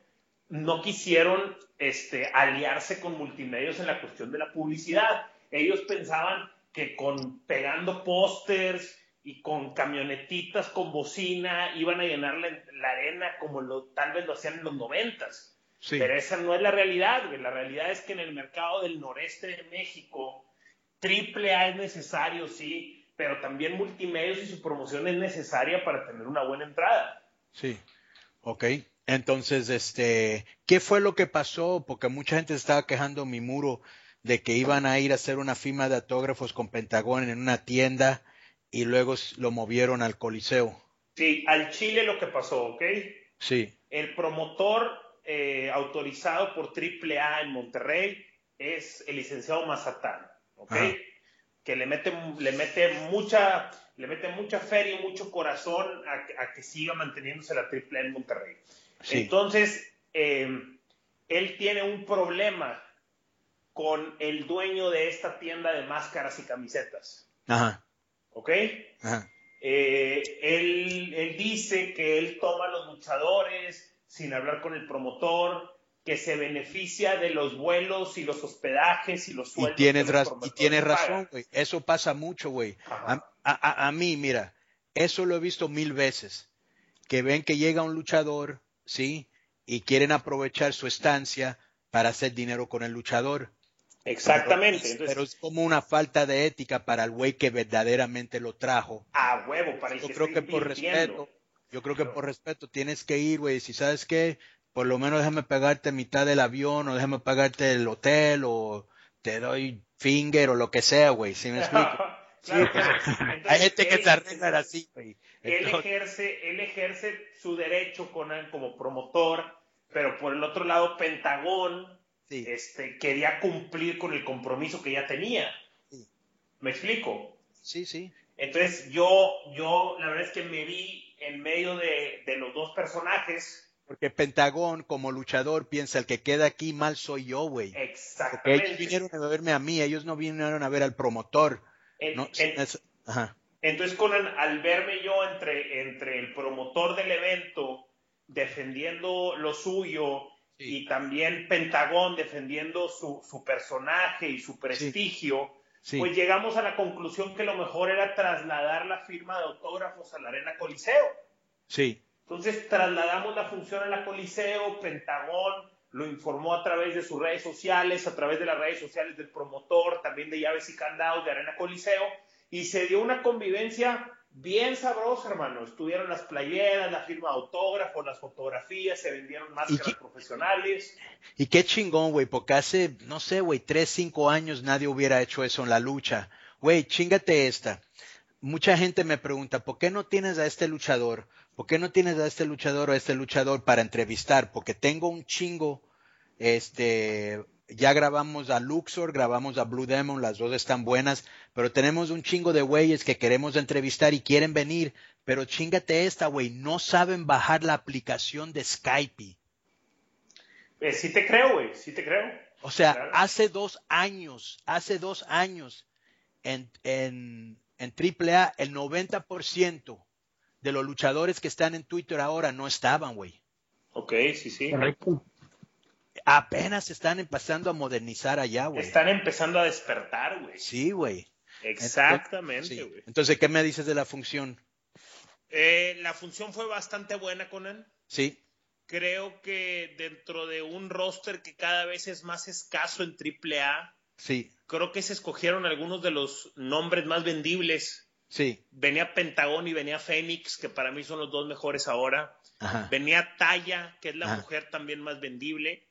no quisieron este, aliarse con multimedios en la cuestión de la publicidad. Ellos pensaban que con pegando pósters y con camionetitas con bocina iban a llenar la, arena como lo, tal vez lo hacían en los noventas. Pero esa no es la realidad, La realidad es que en el mercado del noreste de México, triple A es necesario, sí, pero también multimedios y su promoción es necesaria para tener una buena entrada. Sí, ok. Entonces, este, ¿qué fue lo que pasó? Porque mucha gente estaba quejando mi muro de que iban a ir a hacer una firma de autógrafos con Pentagón en una tienda y luego lo movieron al Coliseo. Sí, al Chile lo que pasó, ¿ok? Sí. El promotor eh, autorizado por AAA en Monterrey es el licenciado Mazatán, ¿ok? Que le mete, le mete mucha le mete mucha feria y mucho corazón a, que siga manteniéndose la AAA en Monterrey. Entonces, eh, él tiene un problema con el dueño de esta tienda de máscaras y camisetas. Ajá. ¿Ok? Eh, él, dice que él toma a los luchadores sin hablar con el promotor, que se beneficia de los vuelos y los hospedajes y los sueldos. Y tienes, y tienes razón, güey. Eso pasa mucho, güey. A, mí, mira, eso lo he visto mil veces. Que ven que llega un luchador, ¿sí? Y quieren aprovechar su estancia para hacer dinero con el luchador. Exactamente. Pero, es como una falta de ética para el güey que verdaderamente lo trajo. A huevo, para el yo creo que por respeto, yo creo que por respeto tienes que ir, güey. Si sabes que, por lo menos déjame pagarte mitad del avión o déjame pagarte el hotel o te doy finger o lo que sea, güey. ¿Sí me explico? Pues, hay gente que se arregla así, güey. Él ejerce, él ejerce su derecho con él como promotor, pero por el otro lado, Pentagón este, quería cumplir con el compromiso que ya tenía. ¿Me explico? Sí, sí. Entonces yo, yo la verdad es que me vi en medio de, los dos personajes. Porque Pentagón, como luchador, piensa el que queda aquí mal soy yo, güey. Exactamente. ellos vinieron a verme a mí, ellos no vinieron a ver al promotor. Entonces, Conan, al verme yo entre, entre el promotor del evento defendiendo lo suyo y también Pentagón defendiendo su, su personaje y su prestigio, pues llegamos a la conclusión que lo mejor era trasladar la firma de autógrafos a la Arena Coliseo. Sí. Entonces trasladamos la función a la Coliseo, Pentagón lo informó a través de sus redes sociales, a través de las redes sociales del promotor, también de llaves y candados de Arena Coliseo, y se dio una convivencia bien sabrosa, hermano. Estuvieron las playeras, la firma de autógrafos, las fotografías, se vendieron máscaras profesionales. Y qué chingón, güey, porque hace, no sé, güey, tres, cinco años nadie hubiera hecho eso en la lucha. Güey, chingate esta. Mucha gente me pregunta, ¿por qué no tienes a este luchador? ¿Por qué no tienes a este luchador o a este luchador para entrevistar? Porque tengo un chingo, este, ya grabamos a Luxor, grabamos a Blue Demon, las dos están buenas, pero tenemos un chingo de güeyes que queremos entrevistar y quieren venir, pero chingate esta, güey, no saben bajar la aplicación de Skype. Eh, sí te creo, güey, sí te creo. O sea, hace dos años, hace dos años, en, en, en AAA, el 90% de los luchadores que están en Twitter ahora no estaban, güey. Ok, sí, sí. Correcto apenas están empezando a modernizar allá, güey. Están empezando a despertar, güey. Sí, güey. Exactamente, güey. Entonces, ¿qué me dices de la función? Eh, la función fue bastante buena, Conan. Sí. Creo que dentro de un roster que cada vez es más escaso en AAA, sí. creo que se escogieron algunos de los nombres más vendibles. Sí. Venía Pentagón y venía Fénix, que para mí son los dos mejores ahora. Venía Taya, que es la mujer también más vendible.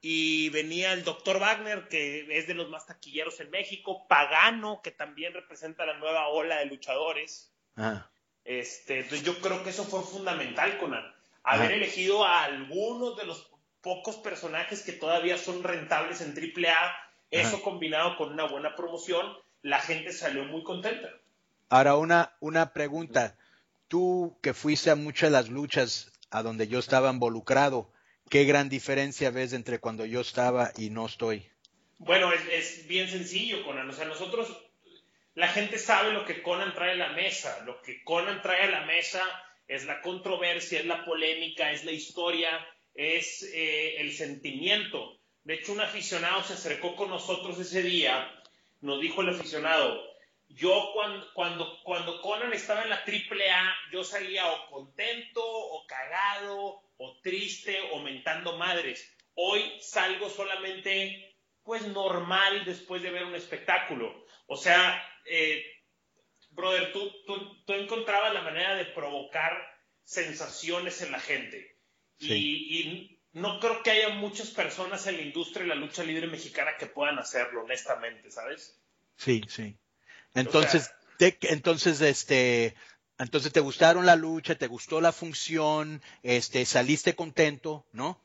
Y venía el doctor Wagner, que es de los más taquilleros en México, Pagano, que también representa la nueva ola de luchadores. Este, entonces yo creo que eso fue fundamental, Conan. Haber elegido a algunos de los pocos personajes que todavía son rentables en AAA, eso combinado con una buena promoción, la gente salió muy contenta. Ahora, una, una pregunta. Tú que fuiste a muchas de las luchas a donde yo estaba involucrado, ¿Qué gran diferencia ves entre cuando yo estaba y no estoy? Bueno, es, bien sencillo, Conan. O sea, nosotros, la gente sabe lo que Conan trae a la mesa. Lo que Conan trae a la mesa es la controversia, es la polémica, es la historia, es eh, el sentimiento. De hecho, un aficionado se acercó con nosotros ese día, nos dijo el aficionado, yo cuando, cuando, Conan estaba en la AAA, yo salía o contento, o cagado, o triste, o mentando madres. Hoy salgo solamente, pues, normal después de ver un espectáculo. O sea, eh, brother, tú, tú, encontrabas la manera de provocar sensaciones en la gente. Y, no creo que haya muchas personas en la industria de la lucha libre mexicana que puedan hacerlo, honestamente, ¿sabes? Sí, sí. Entonces, entonces, este, entonces te gustaron la lucha, te gustó la función, este, saliste contento, ¿no?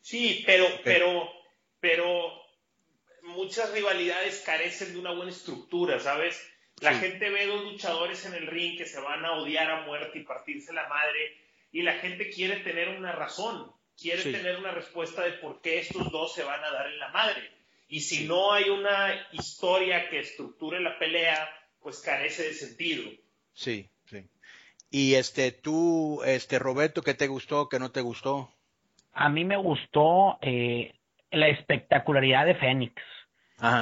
Sí, pero, pero, pero muchas rivalidades carecen de una buena estructura, ¿sabes? La gente ve dos luchadores en el ring que se van a odiar a muerte y partirse la madre, y la gente quiere tener una razón, quiere tener una respuesta de por qué estos dos se van a dar en la madre. Y si no hay una historia que estructure la pelea, pues carece de sentido. Sí, sí. Y este, tú, este, Roberto, ¿qué te gustó, qué no te gustó? A mí me gustó eh, la espectacularidad de Fénix.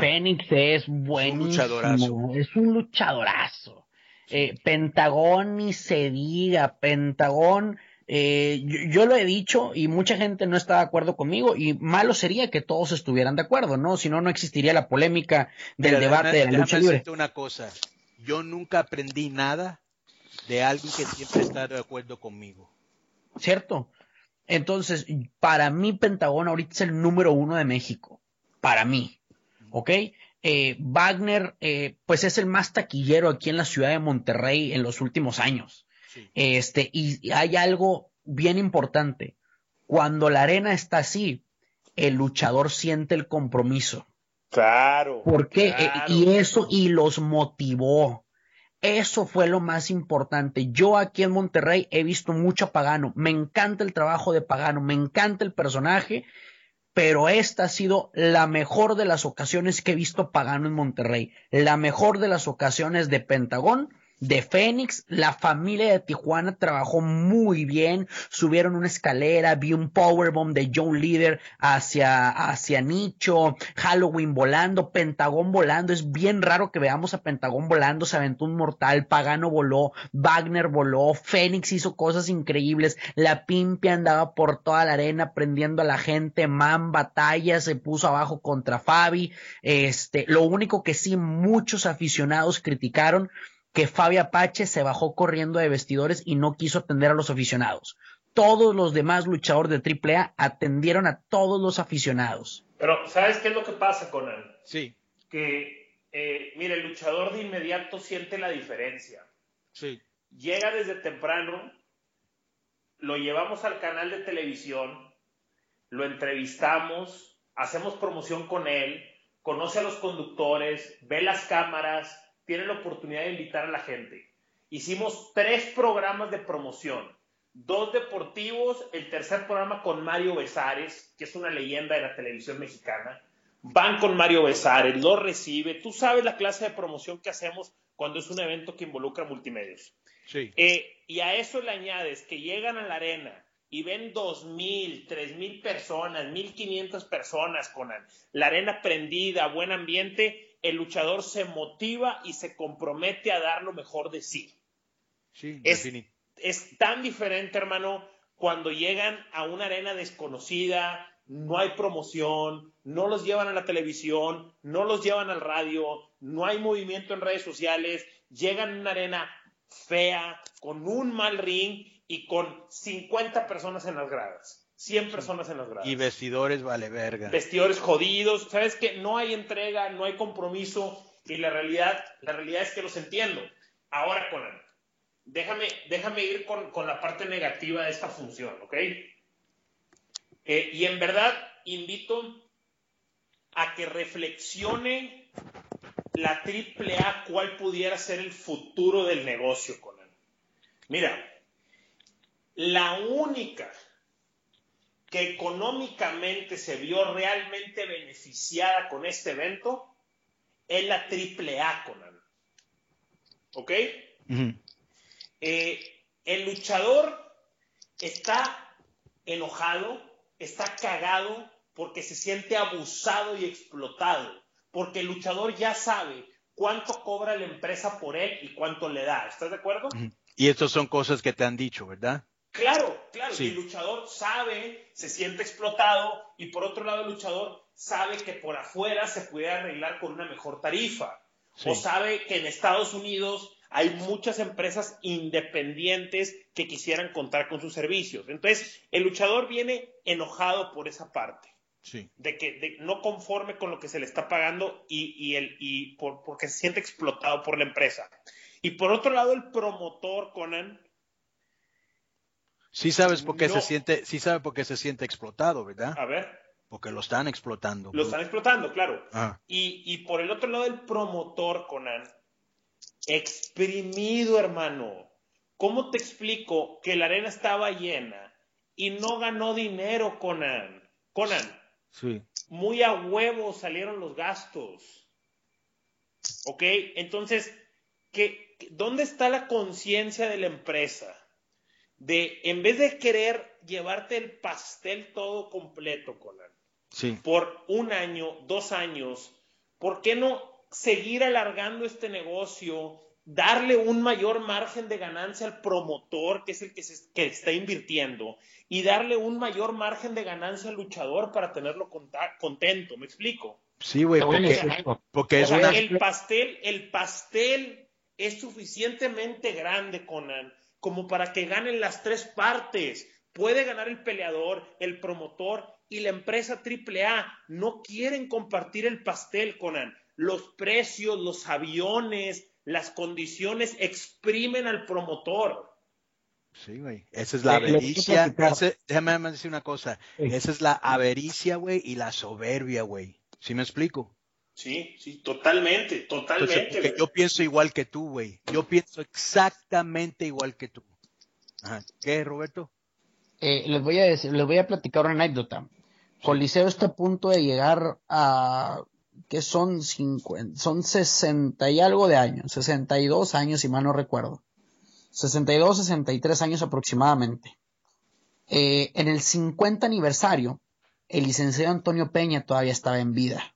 Fénix es buenísimo. Es un luchadorazo. Eh, Pentagón ni se diga. Pentagón, eh, yo, lo he dicho y mucha gente no está de acuerdo conmigo y malo sería que todos estuvieran de acuerdo, ¿no? Si no, no existiría la polémica del debate de la lucha libre. una cosa. Yo nunca aprendí nada de alguien que siempre está de acuerdo conmigo. ¿Cierto? Entonces, para mí Pentagón ahorita es el número uno de México. Para mí. ¿ok? Eh, Wagner, eh, pues es el más taquillero aquí en la ciudad de Monterrey en los últimos años. Este, y hay algo bien importante. Cuando la arena está así, el luchador siente el compromiso. Claro. ¿Por qué? Eh, y eso, y los motivó. Eso fue lo más importante. Yo aquí en Monterrey he visto mucho a Pagano. Me encanta el trabajo de Pagano, me encanta el personaje pero esta ha sido la mejor de las ocasiones que he visto Pagano en Monterrey, la mejor de las ocasiones de Pentagón de Fénix, la familia de Tijuana trabajó muy bien, subieron una escalera, vi un powerbomb de John Leader hacia, hacia Nicho, Halloween volando, Pentagón volando, es bien raro que veamos a Pentagón volando, se aventó un mortal, Pagano voló, Wagner voló, Fénix hizo cosas increíbles, la Pimpia andaba por toda la arena prendiendo a la gente, Man batalla, se puso abajo contra Fabi, este, lo único que sí muchos aficionados criticaron que Fabi Apache se bajó corriendo de vestidores y no quiso atender a los aficionados. Todos los demás luchadores de AAA atendieron a todos los aficionados. Pero, ¿sabes qué es lo que pasa, con él? Sí. Que, eh, mire, el luchador de inmediato siente la diferencia. Sí. Llega desde temprano, lo llevamos al canal de televisión, lo entrevistamos, hacemos promoción con él, conoce a los conductores, ve las cámaras, tiene la oportunidad de invitar a la gente. Hicimos tres programas de promoción, dos deportivos, el tercer programa con Mario Besares, que es una leyenda de la televisión mexicana. Van con Mario Besares, lo recibe. Tú sabes la clase de promoción que hacemos cuando es un evento que involucra multimedios. Sí. Eh, y a eso le añades que llegan a la arena y ven dos mil, tres mil personas, mil quinientas personas con la arena prendida, buen ambiente, el luchador se motiva y se compromete a dar lo mejor de sí. Sí, es, es tan diferente, hermano, cuando llegan a una arena desconocida, no hay promoción, no los llevan a la televisión, no los llevan al radio, no hay movimiento en redes sociales, llegan a una arena fea, con un mal ring y con 50 personas en las gradas. 100 personas en las gradas. Y vestidores vale verga. Vestidores jodidos. Sabes que no hay entrega, no hay compromiso y la realidad, la realidad es que los entiendo. Ahora, Conan, déjame, déjame ir con, la parte negativa de esta función, ¿ok? Eh, y en verdad invito a que reflexione la AAA cuál pudiera ser el futuro del negocio, Conan. Mira, la única que económicamente se vio realmente beneficiada con este evento es la AAA, Conan. ¿Ok? Eh, el luchador está enojado, está cagado porque se siente abusado y explotado, porque el luchador ya sabe cuánto cobra la empresa por él y cuánto le da. ¿Estás de acuerdo? Y estas son cosas que te han dicho, ¿verdad? Claro, claro. El luchador sabe, se siente explotado y por otro lado el luchador sabe que por afuera se puede arreglar con una mejor tarifa. O sabe que en Estados Unidos hay muchas empresas independientes que quisieran contar con sus servicios. Entonces, el luchador viene enojado por esa parte. Sí. De que no conforme con lo que se le está pagando y, el, y por, porque se siente explotado por la empresa. Y por otro lado, el promotor, Conan. Sí sabes por qué se siente, sí sabe por qué se siente explotado, ¿verdad? A ver. Porque lo están explotando. Lo están explotando, claro. Y, y por el otro lado, el promotor, Conan, exprimido, hermano. ¿Cómo te explico que la arena estaba llena y no ganó dinero, Conan? Conan. Sí. Muy a huevo salieron los gastos. ¿Ok? Entonces, ¿qué, ¿dónde está la conciencia de la empresa? De, en vez de querer llevarte el pastel todo completo, Conan, sí. por un año, dos años, ¿por qué no seguir alargando este negocio, darle un mayor margen de ganancia al promotor, que es el que, se, que está invirtiendo, y darle un mayor margen de ganancia al luchador para tenerlo contento. ¿Me explico? Sí, güey, porque, es el pastel, el pastel es suficientemente grande, Conan, como para que ganen las tres partes. Puede ganar el peleador, el promotor y la empresa AAA. No quieren compartir el pastel, Conan los precios, los aviones, las condiciones exprimen al promotor. Sí, güey. Esa es la avericia. déjame decir una cosa. Esa es la avericia, güey, y la soberbia, güey. ¿Sí me explico? Sí, sí, totalmente, totalmente. yo pienso igual que tú, güey. Yo pienso exactamente igual que tú. ¿Qué, Roberto? Eh, les voy a decir, les voy a platicar una anécdota. Coliseo está a punto de llegar a que son 50, son 60 y algo de años, 62 años si mal no recuerdo. 62, 63 años aproximadamente. Eh, en el 50 aniversario, el licenciado Antonio Peña todavía estaba en vida.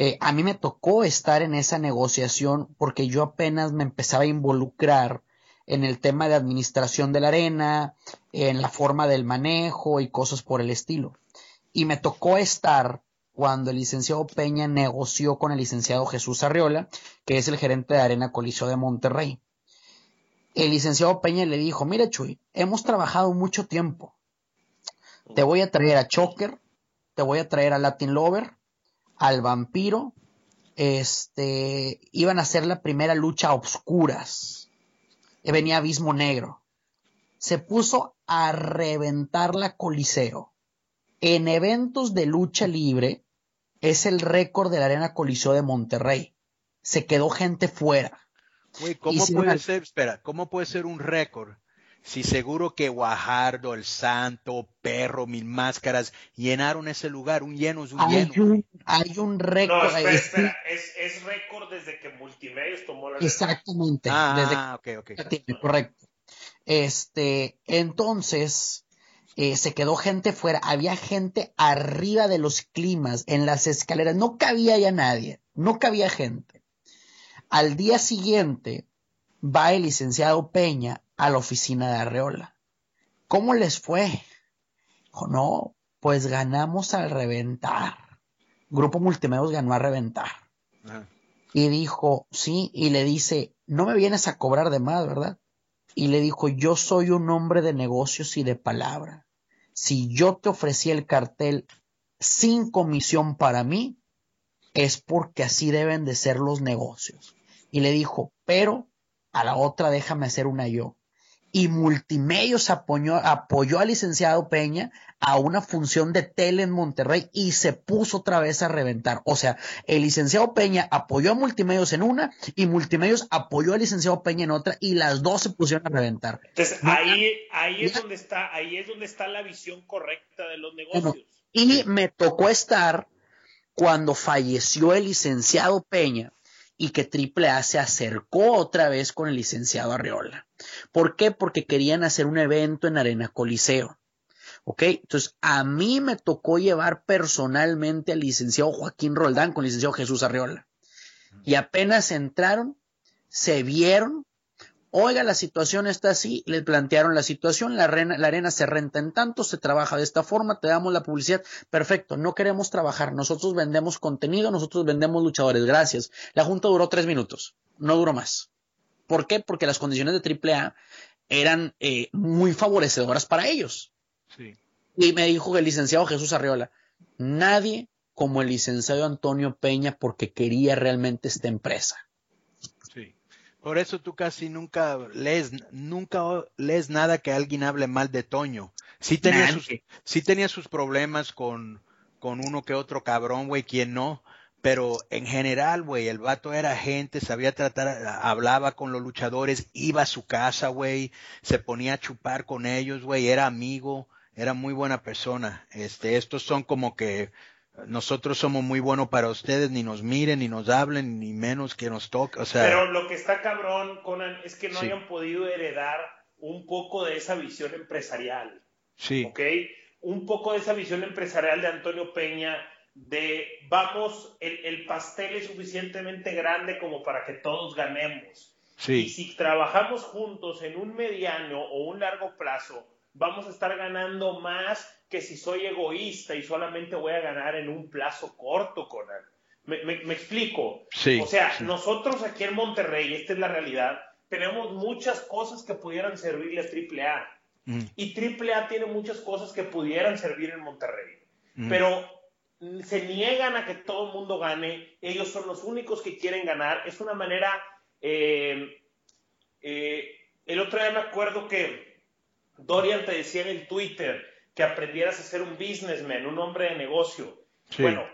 Eh, a mí me tocó estar en esa negociación porque yo apenas me empezaba a involucrar en el tema de administración de la arena, en la forma del manejo y cosas por el estilo. Y me tocó estar cuando el licenciado Peña negoció con el licenciado Jesús Arriola, que es el gerente de Arena Coliseo de Monterrey. El licenciado Peña le dijo, mira Chuy, hemos trabajado mucho tiempo. Te voy a traer a Choker, te voy a traer a Latin Lover, al vampiro, este, iban a hacer la primera lucha a obscuras. Venía Abismo Negro. Se puso a reventar la Coliseo. En eventos de lucha libre, es el récord de la Arena Coliseo de Monterrey. Se quedó gente fuera. Güey, ¿cómo puede ser, espera, cómo puede ser un récord? Si seguro que Guajardo, El Santo, Perro, Mil Máscaras llenaron ese lugar, un lleno es un hay lleno. Un, hay un récord. No, espera, espera. Es, es récord desde que Multimedios tomó la Exactamente. Ah, ok, ok. Correcto. Este, entonces, eh, se quedó gente fuera, había gente arriba de los climas, en las escaleras, no cabía ya nadie, no cabía gente. Al día siguiente va el licenciado Peña a la oficina de Arreola. ¿Cómo les fue? Dijo, no, pues ganamos al reventar. Grupo Multimedios ganó a reventar. Y dijo, sí, y le dice, no me vienes a cobrar de más, ¿verdad? Y le dijo, yo soy un hombre de negocios y de palabra si yo te ofrecí el cartel sin comisión para mí, es porque así deben de ser los negocios. Y le dijo, pero a la otra déjame hacer una yo y Multimedios apoyó, apoyó al licenciado Peña a una función de tele en Monterrey y se puso otra vez a reventar. O sea, el licenciado Peña apoyó a Multimedios en una y Multimedios apoyó al licenciado Peña en otra y las dos se pusieron a reventar. Entonces, ahí, ahí es donde está, ahí es donde está la visión correcta de los negocios. y me tocó estar cuando falleció el licenciado Peña y que AAA se acercó otra vez con el licenciado Arreola. ¿Por qué? Porque querían hacer un evento en Arena Coliseo. ¿Ok? Entonces, a mí me tocó llevar personalmente al licenciado Joaquín Roldán con licenciado Jesús Arreola. Y apenas entraron, se vieron, oiga, la situación está así, le plantearon la situación, la arena, la arena se renta en tanto, se trabaja de esta forma, te damos la publicidad, perfecto, no queremos trabajar, nosotros vendemos contenido, nosotros vendemos luchadores, gracias. La junta duró tres minutos, no duró más. ¿Por qué? Porque las condiciones de AAA eran eh, muy favorecedoras para ellos. Sí. Y me dijo el licenciado Jesús Arriola, nadie como el licenciado Antonio Peña porque quería realmente esta empresa. Sí. Por eso tú casi nunca lees, nunca lees nada que alguien hable mal de Toño. Sí tenía, sus, sí tenía sus problemas con, con uno que otro cabrón, güey, quien no. Pero en general, güey, el vato era gente, sabía tratar, hablaba con los luchadores, iba a su casa, güey, se ponía a chupar con ellos, güey, era amigo, era muy buena persona. Este, estos son como que nosotros somos muy buenos para ustedes, ni nos miren, ni nos hablen, ni menos que nos toque. O sea, Pero lo que está cabrón, Conan, es que no hayan podido heredar un poco de esa visión empresarial. Sí. ¿Ok? Un poco de esa visión empresarial de Antonio Peña, de vamos, el, el pastel es suficientemente grande como para que todos ganemos. Sí. Y si trabajamos juntos en un mediano o un largo plazo, vamos a estar ganando más que si soy egoísta y solamente voy a ganar en un plazo corto con él. Me, explico. Sí, o sea, nosotros aquí en Monterrey, esta es la realidad, tenemos muchas cosas que pudieran servirle a AAA. Mm. Y AAA tiene muchas cosas que pudieran servir en Monterrey. Mm. Pero se niegan a que todo el mundo gane. Ellos son los únicos que quieren ganar. Es una manera... Eh, eh, el otro día me acuerdo que Dorian te decía en el Twitter que aprendieras a ser un businessman, un hombre de negocio. Bueno,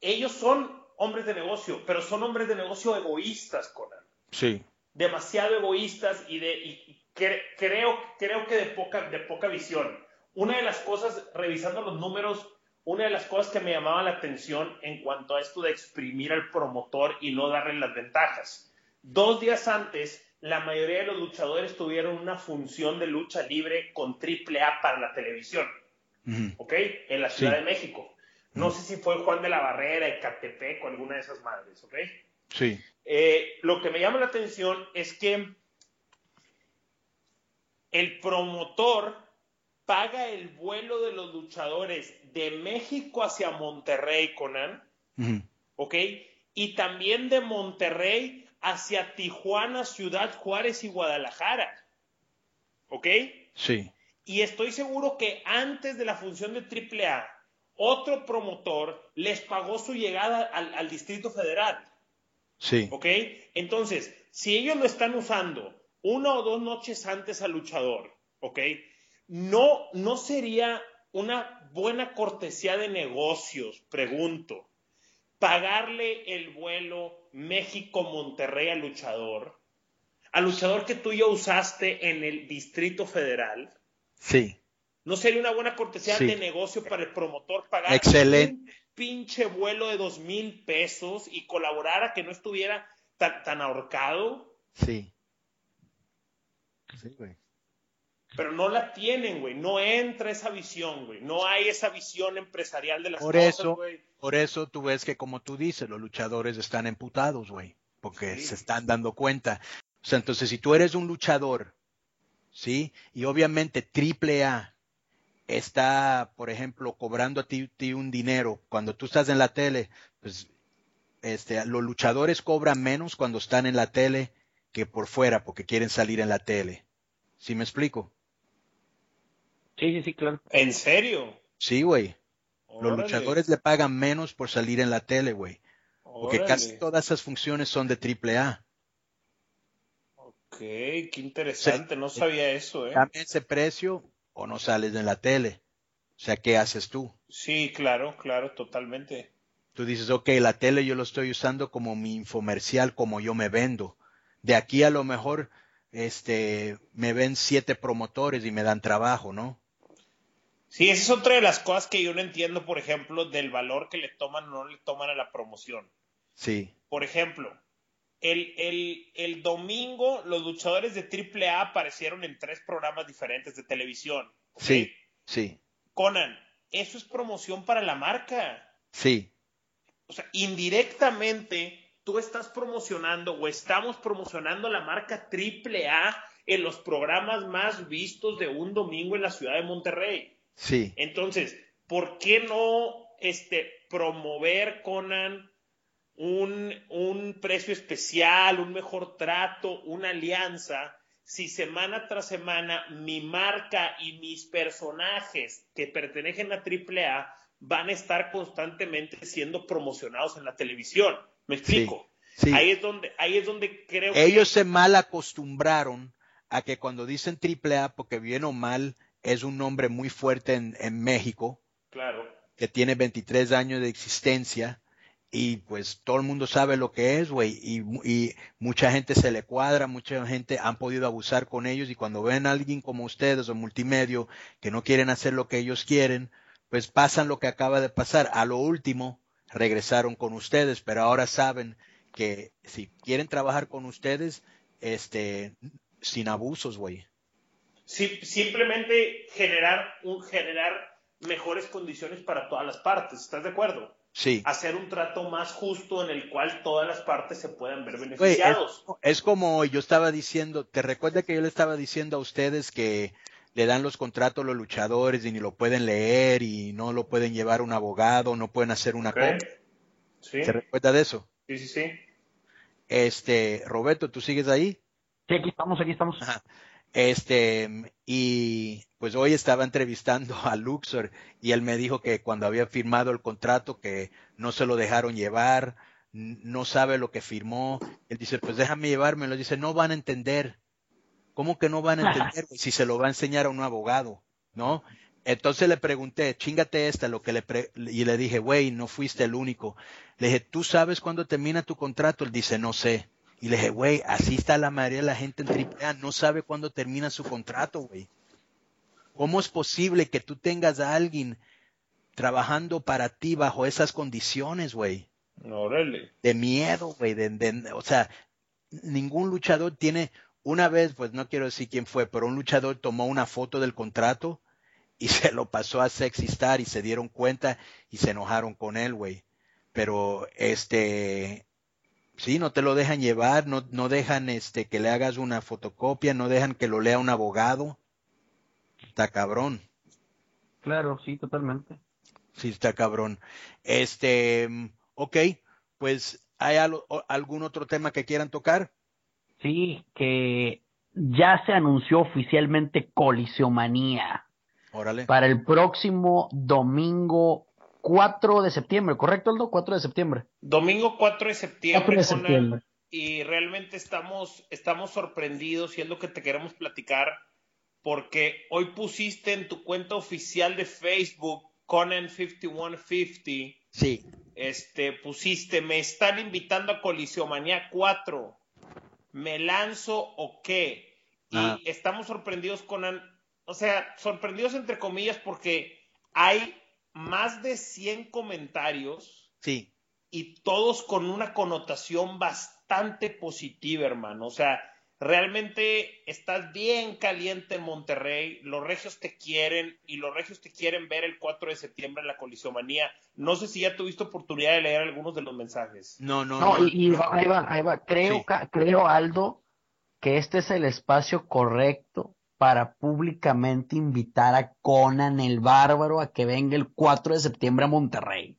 ellos son hombres de negocio, pero son hombres de negocio egoístas, Conan. Sí. Demasiado egoístas y, de, creo, creo que de poca, de poca visión. Una de las cosas, revisando los números, una de las cosas que me llamaba la atención en cuanto a esto de exprimir al promotor y no darle las ventajas. Dos días antes, la mayoría de los luchadores tuvieron una función de lucha libre con triple A para la televisión, ¿ok? En la Ciudad de México. No sé si fue Juan de la Barrera, Ecatepec o alguna de esas madres, ¿ok? Sí. Eh, lo que me llama la atención es que el promotor paga el vuelo de los luchadores de México hacia Monterrey, Conan, ¿ok? Y también de Monterrey hacia Tijuana, Ciudad Juárez y Guadalajara. ¿Ok? Sí. Y estoy seguro que antes de la función de AAA, otro promotor les pagó su llegada al, Distrito Federal. Sí. ¿Ok? Entonces, si ellos lo están usando una o dos noches antes al luchador, ¿ok? No, no sería una buena cortesía de negocios, pregunto, pagarle el vuelo México-Monterrey al luchador, al luchador que tú ya usaste en el Distrito Federal. Sí. ¿No sería una buena cortesía de negocio para el promotor pagar un pinche vuelo de dos mil pesos y colaborar a que no estuviera tan, tan ahorcado? Sí. Sí, güey. Pero no la tienen, güey. No entra esa visión, güey. No hay esa visión empresarial de las por cosas, eso, Por eso tú ves que, como tú dices, los luchadores están emputados, güey. Porque se están dando cuenta. O sea, entonces, si tú eres un luchador, ¿sí? Y obviamente Triple A está, por ejemplo, cobrando a ti, ti, un dinero cuando tú estás en la tele, pues este, los luchadores cobran menos cuando están en la tele que por fuera porque quieren salir en la tele. ¿Sí me explico? Sí, sí, sí, claro. ¿En serio? Sí, güey. Los luchadores le pagan menos por salir en la tele, güey. Porque casi todas esas funciones son de triple A. Ok, qué interesante, no sabía eso, ¿eh? Dame ese precio o no sales en la tele. O sea, ¿qué haces tú? Sí, claro, claro, totalmente. Tú dices, ok, la tele yo lo estoy usando como mi infomercial, como yo me vendo. De aquí a lo mejor, este, me ven siete promotores y me dan trabajo, ¿no? Sí, esa es otra de las cosas que yo no entiendo, por ejemplo, del valor que le toman o no le toman a la promoción. Sí. Por ejemplo, el, el, el domingo los luchadores de AAA aparecieron en tres programas diferentes de televisión. Sí, sí. Conan, eso es promoción para la marca. Sí. O sea, indirectamente tú estás promocionando o estamos promocionando la marca AAA en los programas más vistos de un domingo en la ciudad de Monterrey. Sí. Entonces, ¿por qué no este, promover, Conan, un, un precio especial, un mejor trato, una alianza? Si semana tras semana mi marca y mis personajes que pertenecen a AAA van a estar constantemente siendo promocionados en la televisión. ¿Me explico? Sí, sí. Ahí es donde, ahí es donde creo Ellos que... se mal acostumbraron a que cuando dicen AAA, porque bien o mal es un nombre muy fuerte en, en México, Claro. que tiene 23 años de existencia, y pues todo el mundo sabe lo que es, güey, y, y, mucha gente se le cuadra, mucha gente han podido abusar con ellos, y cuando ven a alguien como ustedes o multimedio que no quieren hacer lo que ellos quieren, pues pasan lo que acaba de pasar. A lo último, regresaron con ustedes, pero ahora saben que si quieren trabajar con ustedes, este, sin abusos, güey. Sí, simplemente generar un generar mejores condiciones para todas las partes, ¿estás de acuerdo? Sí. Hacer un trato más justo en el cual todas las partes se puedan ver beneficiados. Wey, es, es, como yo estaba diciendo, ¿te recuerda que yo le estaba diciendo a ustedes que le dan los contratos a los luchadores y ni lo pueden leer y no lo pueden llevar un abogado, no pueden hacer una okay. copia? Sí. ¿Te recuerda de eso? Sí, sí, sí. Este, Roberto, ¿tú sigues ahí? Sí, aquí estamos, aquí estamos. Ajá. Este, y pues hoy estaba entrevistando a Luxor y él me dijo que cuando había firmado el contrato que no se lo dejaron llevar, no sabe lo que firmó. Él dice, pues déjame llevármelo. Dice, no van a entender. ¿Cómo que no van a entender si se lo va a enseñar a un abogado? ¿No? Entonces le pregunté, chingate esta, lo que le pre y le dije, güey, no fuiste el único. Le dije, ¿tú sabes cuándo termina tu contrato? Él dice, no sé. Y le dije, güey, así está la mayoría de la gente en AAA, no sabe cuándo termina su contrato, güey. ¿Cómo es posible que tú tengas a alguien trabajando para ti bajo esas condiciones, güey? Órale. De miedo, güey. De, de, o sea, ningún luchador tiene, una vez, pues no quiero decir quién fue, pero un luchador tomó una foto del contrato y se lo pasó a Sexy Star y se dieron cuenta y se enojaron con él, güey. Pero este, sí, no te lo dejan llevar, no, no dejan este que le hagas una fotocopia, no dejan que lo lea un abogado. Está cabrón. Claro, sí, totalmente. Sí, está cabrón. Este, ok, pues, ¿hay algo, algún otro tema que quieran tocar? Sí, que ya se anunció oficialmente Colisiomanía. Órale. Para el próximo domingo 4 de septiembre, ¿correcto, Aldo? 4 de septiembre. Domingo 4 de septiembre. 4 de septiembre. y realmente estamos, estamos sorprendidos y es lo que te queremos platicar porque hoy pusiste en tu cuenta oficial de Facebook, Conan5150. Sí. Este, pusiste, me están invitando a Colisiomanía 4. ¿Me lanzo o qué? Y Ah. estamos sorprendidos con, o sea, sorprendidos entre comillas porque hay más de 100 comentarios Sí. y todos con una connotación bastante positiva, hermano. O sea, realmente estás bien caliente en Monterrey, los regios te quieren y los regios te quieren ver el 4 de septiembre en la colisiomanía. No sé si ya tuviste oportunidad de leer algunos de los mensajes. No, no, No, no. y, y ahí va, ahí va. Creo, Sí. creo, Aldo, que este es el espacio correcto para públicamente invitar a Conan el Bárbaro a que venga el 4 de septiembre a Monterrey.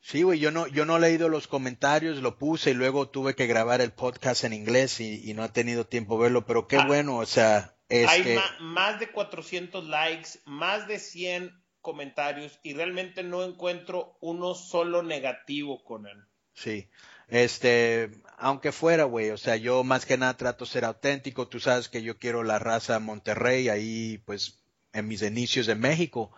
Sí, güey, yo no, yo no he leído los comentarios, lo puse y luego tuve que grabar el podcast en inglés y, y no he tenido tiempo de verlo, pero qué Ah. bueno, o sea, es Hay que, más de 400 likes, más de 100 comentarios y realmente no encuentro uno solo negativo, Conan. sí, este, aunque fuera, güey, o sea, yo más que nada trato de ser auténtico, tú sabes que yo quiero la raza Monterrey, ahí, pues, en mis inicios en México,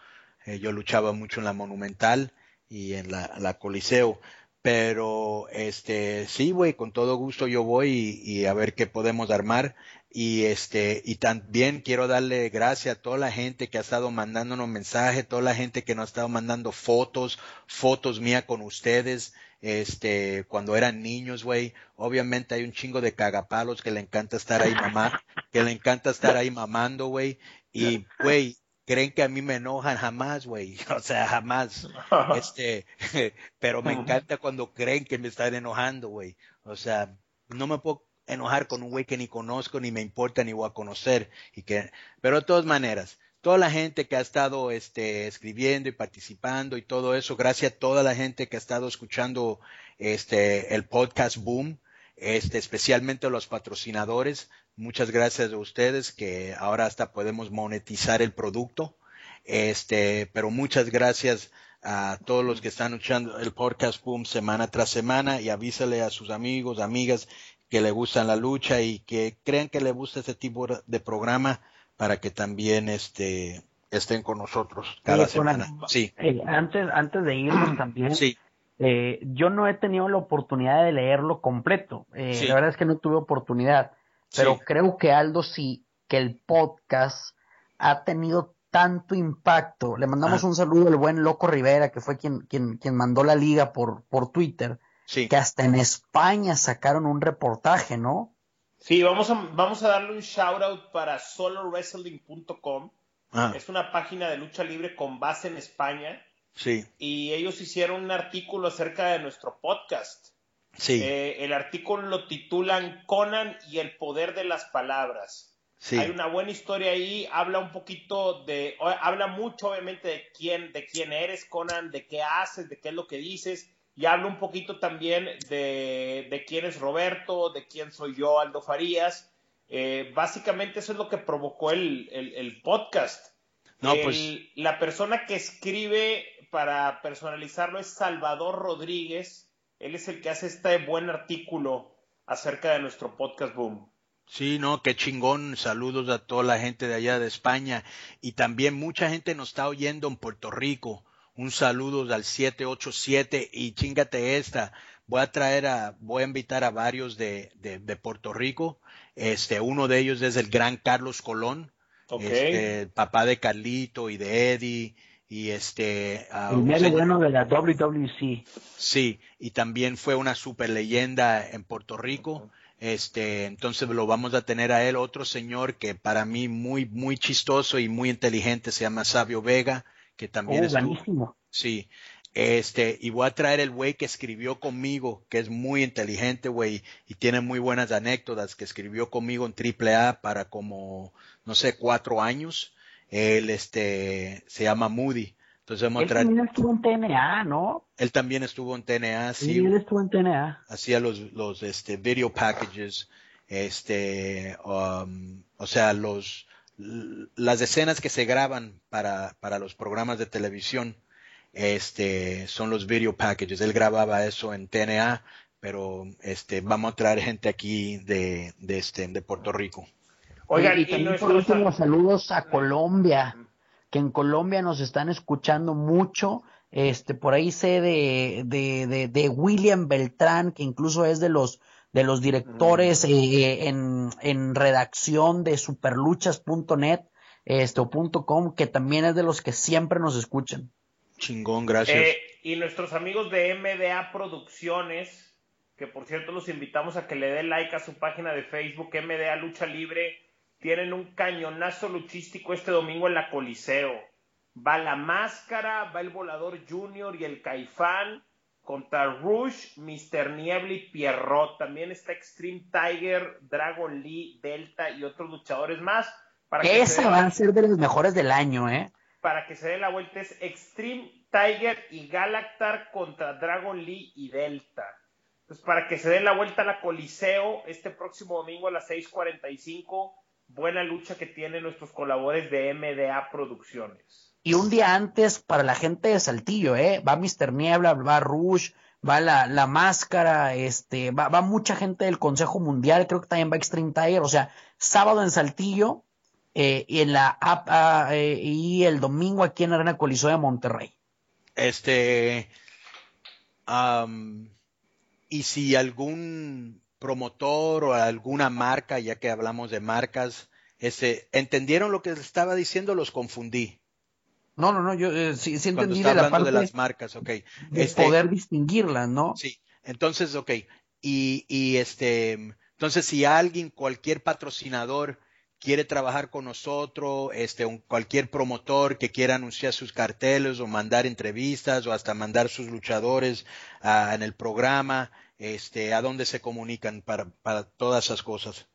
eh, yo luchaba mucho en la Monumental y en la, Coliseo, pero, este, sí, güey, con todo gusto yo voy y, y a ver qué podemos armar. Y este, y también quiero darle gracias a toda la gente que ha estado mandándonos mensajes, toda la gente que nos ha estado mandando fotos, fotos mías con ustedes, este, cuando eran niños, güey. Obviamente hay un chingo de cagapalos que le encanta estar ahí mamá, que le encanta estar ahí mamando, güey. Y, güey, creen que a mí me enojan jamás, güey. O sea, jamás. Este, pero me encanta cuando creen que me están enojando, güey. O sea, no me puedo enojar con un güey que ni conozco, ni me importa, ni voy a conocer. Y que, pero de todas maneras, toda la gente que ha estado este, escribiendo y participando y todo eso, gracias a toda la gente que ha estado escuchando este, el podcast Boom, este, especialmente los patrocinadores. Muchas gracias a ustedes que ahora hasta podemos monetizar el producto. Este, pero muchas gracias a todos los que están escuchando el podcast Boom semana tras semana y avísale a sus amigos, amigas que le gustan la lucha y que crean que le gusta este tipo de programa para que también este estén con nosotros cada semana. sí. Eh, antes, antes de irnos también, sí. Eh, yo no he tenido la oportunidad de leerlo completo. Eh, la verdad es que no tuve oportunidad. Pero creo que Aldo sí, que el podcast ha tenido tanto impacto. Le mandamos un saludo al buen Loco Rivera, que fue quien, quien, quien mandó la liga por, por Twitter. Sí. Que hasta en España sacaron un reportaje, ¿no? Sí, vamos a, vamos a darle un shout out para solowrestling.com. Ah. Es una página de lucha libre con base en España. Sí. Y ellos hicieron un artículo acerca de nuestro podcast. Sí. Eh, el artículo lo titulan Conan y el poder de las palabras. Sí. Hay una buena historia ahí, habla un poquito de, habla mucho obviamente de quién, de quién eres Conan, de qué haces, de qué es lo que dices, y hablo un poquito también de, de quién es Roberto, de quién soy yo, Aldo Farías. Eh, básicamente eso es lo que provocó el, el, podcast. No, pues... La persona que escribe para personalizarlo es Salvador Rodríguez. Él es el que hace este buen artículo acerca de nuestro podcast Boom. Sí, no, qué chingón. Saludos a toda la gente de allá de España. Y también mucha gente nos está oyendo en Puerto Rico un saludo al 787 y chingate esta. Voy a traer a, voy a invitar a varios de, de, de Puerto Rico. Este, uno de ellos es el gran Carlos Colón, este, papá de Carlito y de Eddie y este uh, el bueno de la WWC sí y también fue una super leyenda en Puerto Rico. Este entonces lo vamos a tener a él. Otro señor que para mí muy muy chistoso y muy inteligente se llama Sabio Vega que también es oh, Sí, este, y voy a traer el güey que escribió conmigo, que es muy inteligente, güey, y tiene muy buenas anécdotas, que escribió conmigo en AAA para como, no sé, cuatro años. Él, este, se llama Moody. Entonces vamos a. Él también estuvo en TNA, ¿no? Él también estuvo en TNA, sí. Sí, él estuvo en TNA. Hacía los, los, este, video packages, este, um, o sea, los, las escenas que se graban para, para los programas de televisión este, son los video packages. Él grababa eso en TNA, pero este, vamos a traer gente aquí de, de, este, de Puerto Rico. Oigan, y, también por último, saludos a Colombia, que en Colombia nos están escuchando mucho. Este, por ahí sé de, de, de, de William Beltrán, que incluso es de los de los directores eh, en, en, redacción de superluchas.net este, o .com, que también es de los que siempre nos escuchan. Chingón, gracias. Eh, y nuestros amigos de MDA Producciones, que por cierto los invitamos a que le den like a su página de Facebook, MDA Lucha Libre, tienen un cañonazo luchístico este domingo en la Coliseo. Va la máscara, va el volador Junior y el Caifán contra Rush, Mr. Niebla y Pierrot. También está Extreme Tiger, Dragon Lee, Delta y otros luchadores más. Para Esa va a ser de los mejores del año, ¿eh? Para que se dé la vuelta es Extreme Tiger y Galactar contra Dragon Lee y Delta. Entonces, para que se dé la vuelta a la Coliseo este próximo domingo a las 6:45, buena lucha que tienen nuestros colaboradores de MDA Producciones. Y un día antes, para la gente de Saltillo, ¿eh? Va Mr. Niebla, va Rush, va la, la máscara, este, va, va, mucha gente del Consejo Mundial, creo que también va Extreme Tiger, o sea, sábado en Saltillo eh, y en la eh, y el domingo aquí en Arena Coliseo de Monterrey. Este, y si algún promotor o alguna marca, ya que hablamos de marcas, este, entendieron lo que estaba diciendo, los confundí. No, no, no, yo eh, sí, sí entendí de la parte de las marcas, ok. De este, poder distinguirlas, ¿no? Sí, entonces, ok. Y, y este, entonces si alguien, cualquier patrocinador quiere trabajar con nosotros, este, un, cualquier promotor que quiera anunciar sus carteles o mandar entrevistas o hasta mandar sus luchadores uh, en el programa, este, ¿a dónde se comunican para, para todas esas cosas?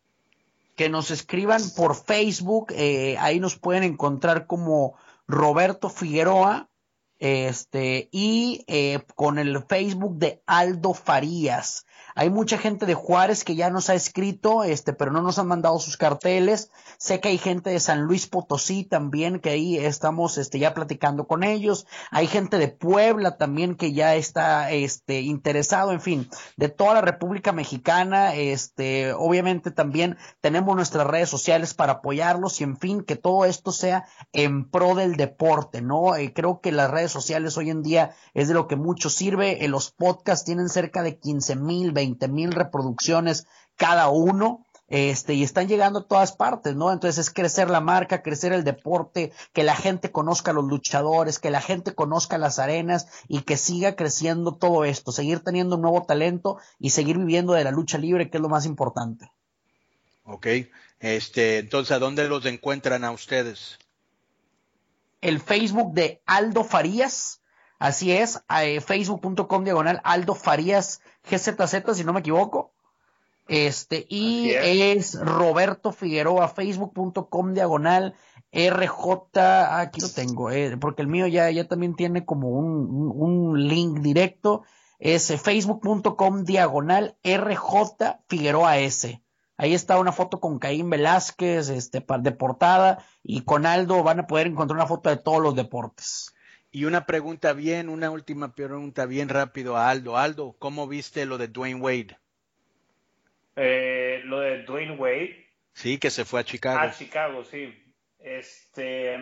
Que nos escriban por Facebook, eh, ahí nos pueden encontrar como Roberto Figueroa, este, y eh, con el Facebook de Aldo Farías. Hay mucha gente de Juárez que ya nos ha escrito, este, pero no nos han mandado sus carteles. Sé que hay gente de San Luis Potosí también que ahí estamos, este, ya platicando con ellos. Hay gente de Puebla también que ya está, este, interesado. En fin, de toda la República Mexicana, este, obviamente también tenemos nuestras redes sociales para apoyarlos y en fin, que todo esto sea en pro del deporte, ¿no? Eh, creo que las redes sociales hoy en día es de lo que mucho sirve. Eh, los podcasts tienen cerca de 15 mil, 20 mil reproducciones cada uno. Este, y están llegando a todas partes, ¿no? Entonces es crecer la marca, crecer el deporte, que la gente conozca a los luchadores, que la gente conozca las arenas y que siga creciendo todo esto, seguir teniendo un nuevo talento y seguir viviendo de la lucha libre, que es lo más importante. Ok, este, entonces, ¿a dónde los encuentran a ustedes? El Facebook de Aldo Farías, así es, eh, facebook.com diagonal Aldo Farías GZZ, si no me equivoco. Este, y es. es. Roberto Figueroa, facebook.com diagonal RJ, aquí lo tengo, eh, porque el mío ya, ya también tiene como un, un link directo, es facebook.com diagonal RJ Figueroa S. Ahí está una foto con Caín Velázquez, este, de portada, y con Aldo van a poder encontrar una foto de todos los deportes. Y una pregunta bien, una última pregunta bien rápido a Aldo. Aldo, ¿cómo viste lo de Dwayne Wade? Eh, lo de Dwayne Wade. Sí, que se fue a Chicago. A Chicago, sí. Este.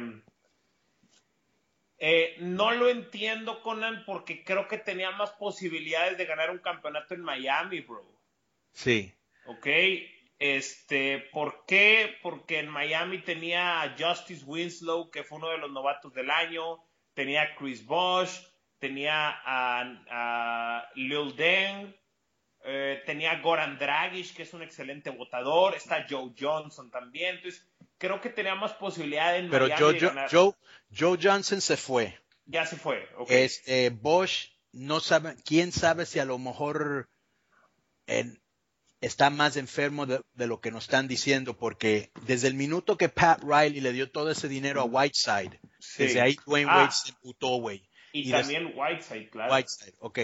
Eh, no lo entiendo, Conan, porque creo que tenía más posibilidades de ganar un campeonato en Miami, bro. Sí. Ok. Este, ¿por qué? Porque en Miami tenía a Justice Winslow, que fue uno de los novatos del año tenía a Chris Bosch, tenía a, a Lil Deng, eh, tenía Goran Dragic, que es un excelente votador, está Joe Johnson también, entonces creo que tenía más posibilidades en Pero Miami Joe, de Joe, ganar. Joe, Joe Johnson se fue. Ya se fue, ok. Este, Bosch, no sabe, quién sabe si a lo mejor en- está más enfermo de, de lo que nos están diciendo, porque desde el minuto que Pat Riley le dio todo ese dinero a Whiteside, Sí. desde ahí Dwayne Ah. Wade se emputó, güey. y, también Whiteside, claro. Whiteside, ok.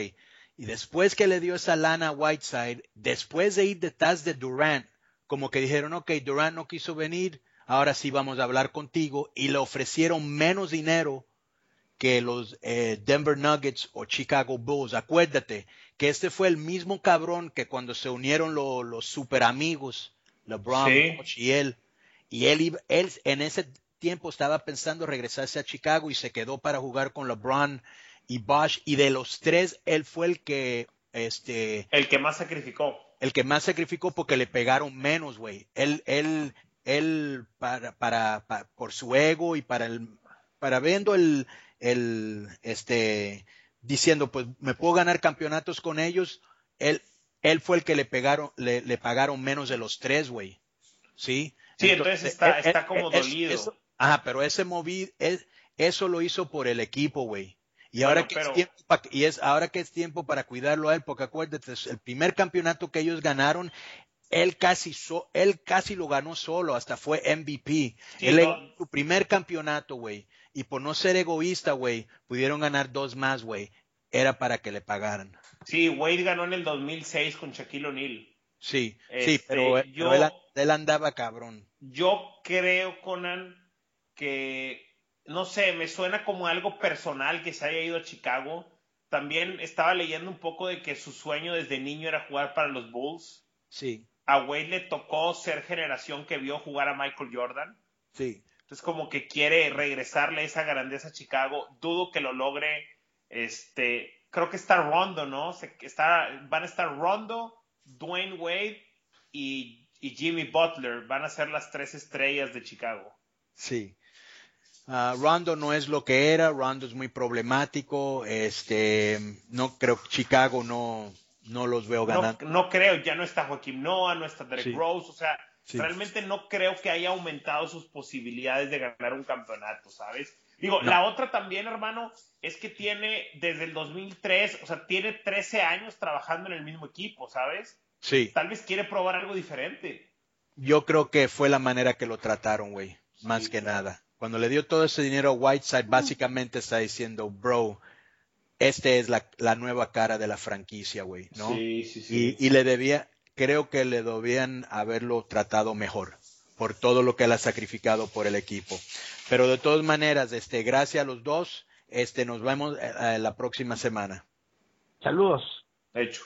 Y después que le dio esa lana a Whiteside, después de ir detrás de Durant, como que dijeron, ok, Durant no quiso venir, ahora sí vamos a hablar contigo, y le ofrecieron menos dinero que los eh, Denver Nuggets o Chicago Bulls. Acuérdate que este fue el mismo cabrón que cuando se unieron lo- los super amigos, LeBron Sí. Y él, y él, él en ese tiempo estaba pensando regresarse a Chicago y se quedó para jugar con LeBron y Bosch y de los tres él fue el que este El que más sacrificó. el que más sacrificó porque le pegaron menos, güey. Él él él para, para pa- por su ego y para el para viendo el el este diciendo pues me puedo ganar campeonatos con ellos, él él fue el que le pegaron le, le pagaron menos de los tres, güey. ¿Sí? Sí, entonces está- eh, está eh, como eh, dolido. eso- ajá, pero ese moví, es- eso lo hizo por el equipo, güey. Y Bueno, ahora que pero- es tiempo pa- y es ahora que es tiempo para cuidarlo a él, porque acuérdate, el primer campeonato que ellos ganaron, él casi so- él casi lo ganó solo, hasta fue MVP. Sí, él no. ganó su primer campeonato, güey. Y por no ser egoísta, güey, pudieron ganar dos más, güey. Era para que le pagaran. Sí, Wade ganó en el 2006 con Shaquille O'Neal. Sí, sí, Este, pero, pero yo- él, él andaba cabrón. Yo creo, Conan, que, no sé, me suena como algo personal que se haya ido a Chicago. También estaba leyendo un poco de que su sueño desde niño era jugar para los Bulls. Sí, A Wade le tocó ser generación que vio jugar a Michael Jordan. sí. Entonces como que quiere regresarle esa grandeza a Chicago. Dudo que lo logre. Este, creo que está Rondo, ¿no? Se- está, van a estar Rondo, Dwayne Wade y, y Jimmy Butler. Van a ser las tres estrellas de Chicago. Sí. Ah, Rondo no es lo que era, Rondo es muy problemático, este, no creo que Chicago no, no los veo ganando. no creo, ya no está Joaquim Noah, no está Derek Sí. Rose, o sea, realmente no creo que haya aumentado sus posibilidades de ganar un campeonato, ¿sabes? Digo, la otra también, hermano, es que tiene desde el 2003, o sea, tiene 13 años trabajando en el mismo equipo, ¿sabes? Sí. Tal vez quiere probar algo diferente. Yo creo que fue la manera que lo trataron, güey, más que nada. Cuando le dio todo ese dinero a Whiteside, básicamente está diciendo, bro, esta es la, nueva cara de la franquicia, güey, ¿no? Sí, sí, sí. Y, y, le debía, creo que le debían haberlo tratado mejor por todo lo que él ha sacrificado por el equipo. Pero de todas maneras, este, gracias a los dos, este, nos vemos eh, eh, la próxima semana. Saludos. Hecho.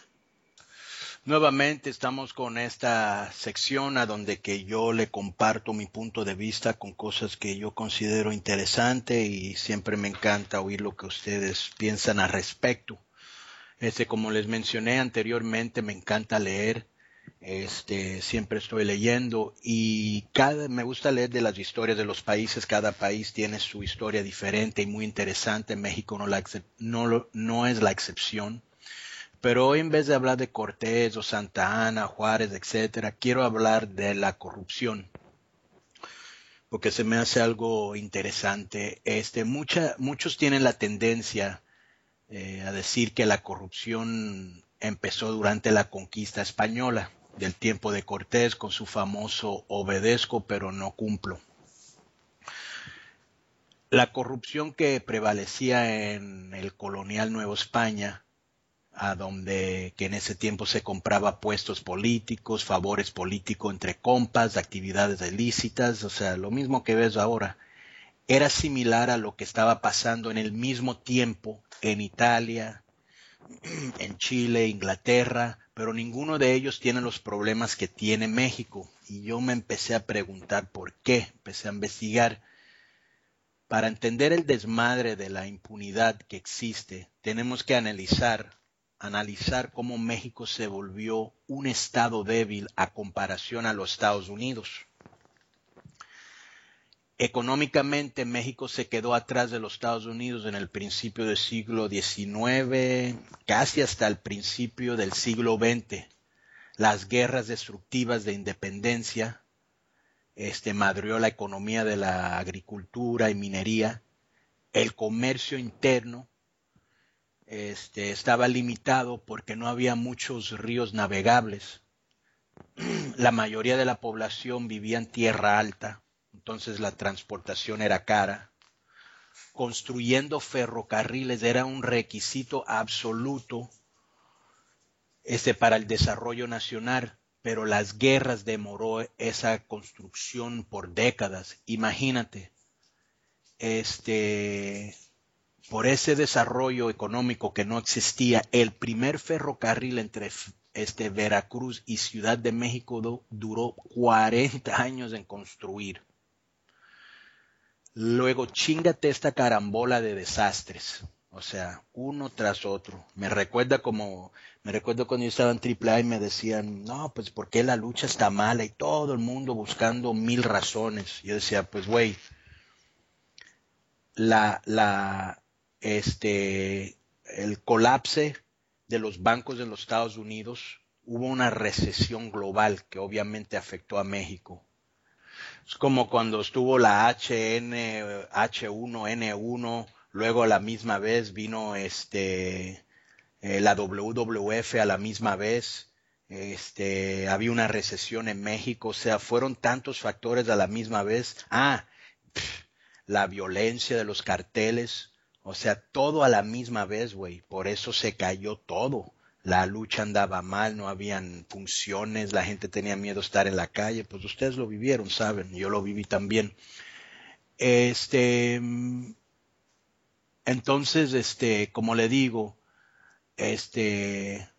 Nuevamente estamos con esta sección a donde que yo le comparto mi punto de vista con cosas que yo considero interesante y siempre me encanta oír lo que ustedes piensan al respecto. Este, como les mencioné anteriormente, me encanta leer. Este, siempre estoy leyendo y cada, me gusta leer de las historias de los países. Cada país tiene su historia diferente y muy interesante. México no, la, no, no es la excepción. Pero hoy en vez de hablar de Cortés o Santa Ana, Juárez, etcétera, quiero hablar de la corrupción. Porque se me hace algo interesante. Este, muchos tienen la tendencia eh, a decir que la corrupción empezó durante la conquista española, del tiempo de Cortés, con su famoso obedezco pero no cumplo. La corrupción que prevalecía en el colonial Nueva España a donde que en ese tiempo se compraba puestos políticos, favores políticos entre compas, actividades ilícitas, o sea, lo mismo que ves ahora, era similar a lo que estaba pasando en el mismo tiempo en Italia, en Chile, Inglaterra, pero ninguno de ellos tiene los problemas que tiene México. Y yo me empecé a preguntar por qué, empecé a investigar. Para entender el desmadre de la impunidad que existe, tenemos que analizar analizar cómo México se volvió un estado débil a comparación a los Estados Unidos. Económicamente México se quedó atrás de los Estados Unidos en el principio del siglo XIX, casi hasta el principio del siglo XX. Las guerras destructivas de independencia este, madrió la economía de la agricultura y minería, el comercio interno este, estaba limitado porque no había muchos ríos navegables. La mayoría de la población vivía en tierra alta, entonces la transportación era cara. Construyendo ferrocarriles era un requisito absoluto este, para el desarrollo nacional, pero las guerras demoró esa construcción por décadas. Imagínate, este, por ese desarrollo económico que no existía, el primer ferrocarril entre este Veracruz y Ciudad de México duró 40 años en construir. Luego, chingate esta carambola de desastres. O sea, uno tras otro. Me recuerda como, me recuerdo cuando yo estaba en AAA y me decían, no, pues porque la lucha está mala y todo el mundo buscando mil razones. Yo decía, pues güey, la, la, este, el colapse de los bancos en los Estados Unidos, hubo una recesión global que obviamente afectó a México. Es como cuando estuvo la HN, H1N1, luego a la misma vez vino este, eh, la WWF a la misma vez, este, había una recesión en México, o sea, fueron tantos factores a la misma vez. Ah, la violencia de los carteles, o sea, todo a la misma vez, güey. Por eso se cayó todo. La lucha andaba mal, no habían funciones, la gente tenía miedo de estar en la calle. Pues ustedes lo vivieron, saben. Yo lo viví también. Este, entonces, este, como le digo, este,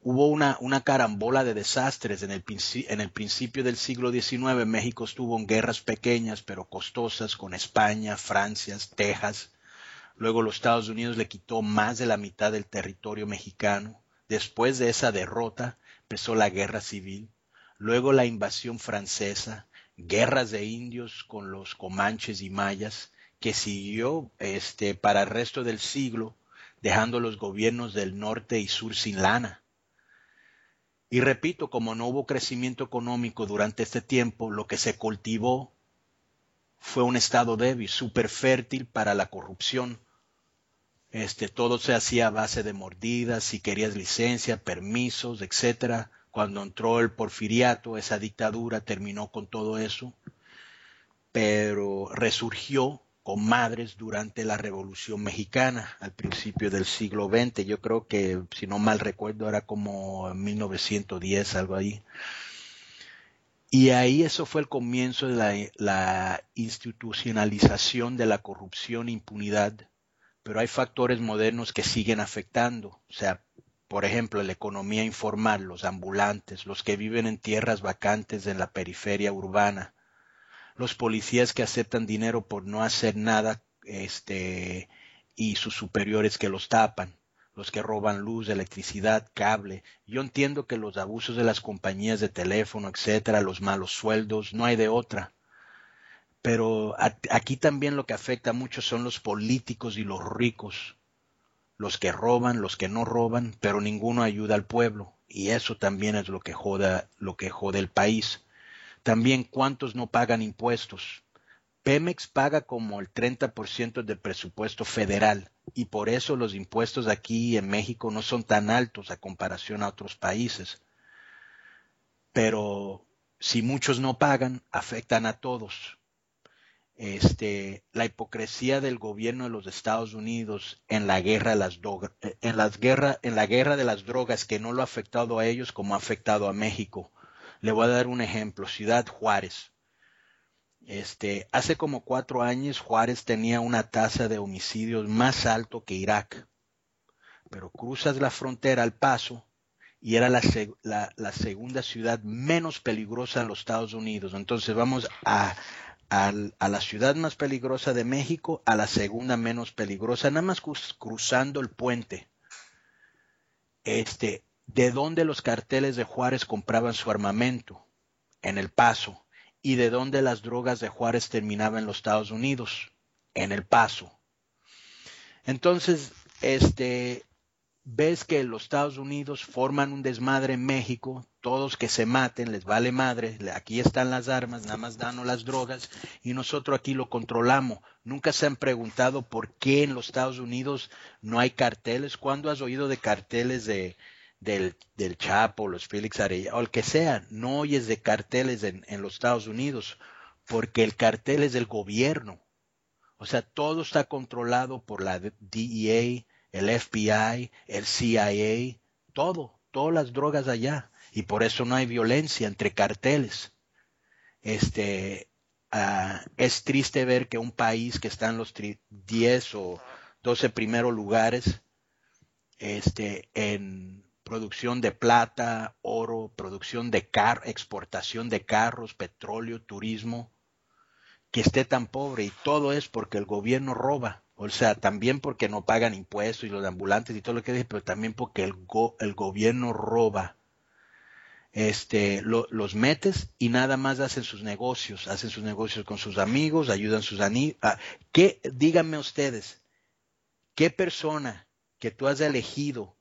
hubo una, una carambola de desastres en el, en el principio del siglo XIX. México estuvo en guerras pequeñas pero costosas con España, Francia, Texas, Luego los Estados Unidos le quitó más de la mitad del territorio mexicano. Después de esa derrota empezó la guerra civil. Luego la invasión francesa, guerras de indios con los comanches y mayas, que siguió este, para el resto del siglo, dejando los gobiernos del norte y sur sin lana. Y repito, como no hubo crecimiento económico durante este tiempo, lo que se cultivó fue un estado débil, súper fértil para la corrupción. Este, todo se hacía a base de mordidas, si querías licencia, permisos, etcétera. Cuando entró el porfiriato, esa dictadura terminó con todo eso, pero resurgió con madres durante la Revolución Mexicana al principio del siglo XX. Yo creo que, si no mal recuerdo, era como 1910, algo ahí. Y ahí eso fue el comienzo de la, la institucionalización de la corrupción e impunidad. Pero hay factores modernos que siguen afectando. O sea, por ejemplo, la economía informal, los ambulantes, los que viven en tierras vacantes en la periferia urbana, los policías que aceptan dinero por no hacer nada, este, y sus superiores que los tapan, los que roban luz, electricidad, cable. Yo entiendo que los abusos de las compañías de teléfono, etcétera, los malos sueldos, no hay de otra. Pero aquí también lo que afecta mucho son los políticos y los ricos, los que roban, los que no roban, pero ninguno ayuda al pueblo. Y eso también es lo que joda, lo que jode el país. También cuántos no pagan impuestos. Pemex paga como el 30% del presupuesto federal y por eso los impuestos aquí en México no son tan altos a comparación a otros países. Pero si muchos no pagan, afectan a todos. Este, la hipocresía del gobierno de los Estados Unidos en la guerra de las drogas, en las en la guerra de las drogas que no lo ha afectado a ellos como ha afectado a México le voy a dar un ejemplo, Ciudad Juárez. Este, hace como cuatro años Juárez tenía una tasa de homicidios más alto que Irak. Pero cruzas la frontera al paso y era la, la, segunda ciudad menos peligrosa en los Estados Unidos. Entonces vamos a, a, la ciudad más peligrosa de México, a la segunda menos peligrosa, nada más cruzando el puente. Este, de dónde los carteles de Juárez compraban su armamento, en El Paso, y de dónde las drogas de Juárez terminaban en los Estados Unidos, en El Paso. Entonces, este, ves que los Estados Unidos forman un desmadre en México, todos que se maten, les vale madre, aquí están las armas, nada más danos las drogas y nosotros aquí lo controlamos. Nunca se han preguntado por qué en los Estados Unidos no hay carteles. ¿Cuándo has oído de carteles de, del, del Chapo, los Félix Arellano, o el que sea, no oyes de carteles en, los Estados Unidos, porque el cartel es del gobierno. O sea, todo está controlado por la DEA, el FBI, el CIA, todo, todas las drogas allá. Y por eso no hay violencia entre carteles. Este, uh, es triste ver que un país que está en los 10 o 12 primeros lugares, este, en producción de plata, oro, producción de car exportación de carros, petróleo, turismo, que esté tan pobre y todo es porque el gobierno roba. O sea, también porque no pagan impuestos y los ambulantes y todo lo que dije, pero también porque el, el gobierno roba. Este, los metes y nada más hacen sus negocios, hacen sus negocios con sus amigos, ayudan sus amigos. ¿Qué, díganme ustedes, qué persona que tú has elegido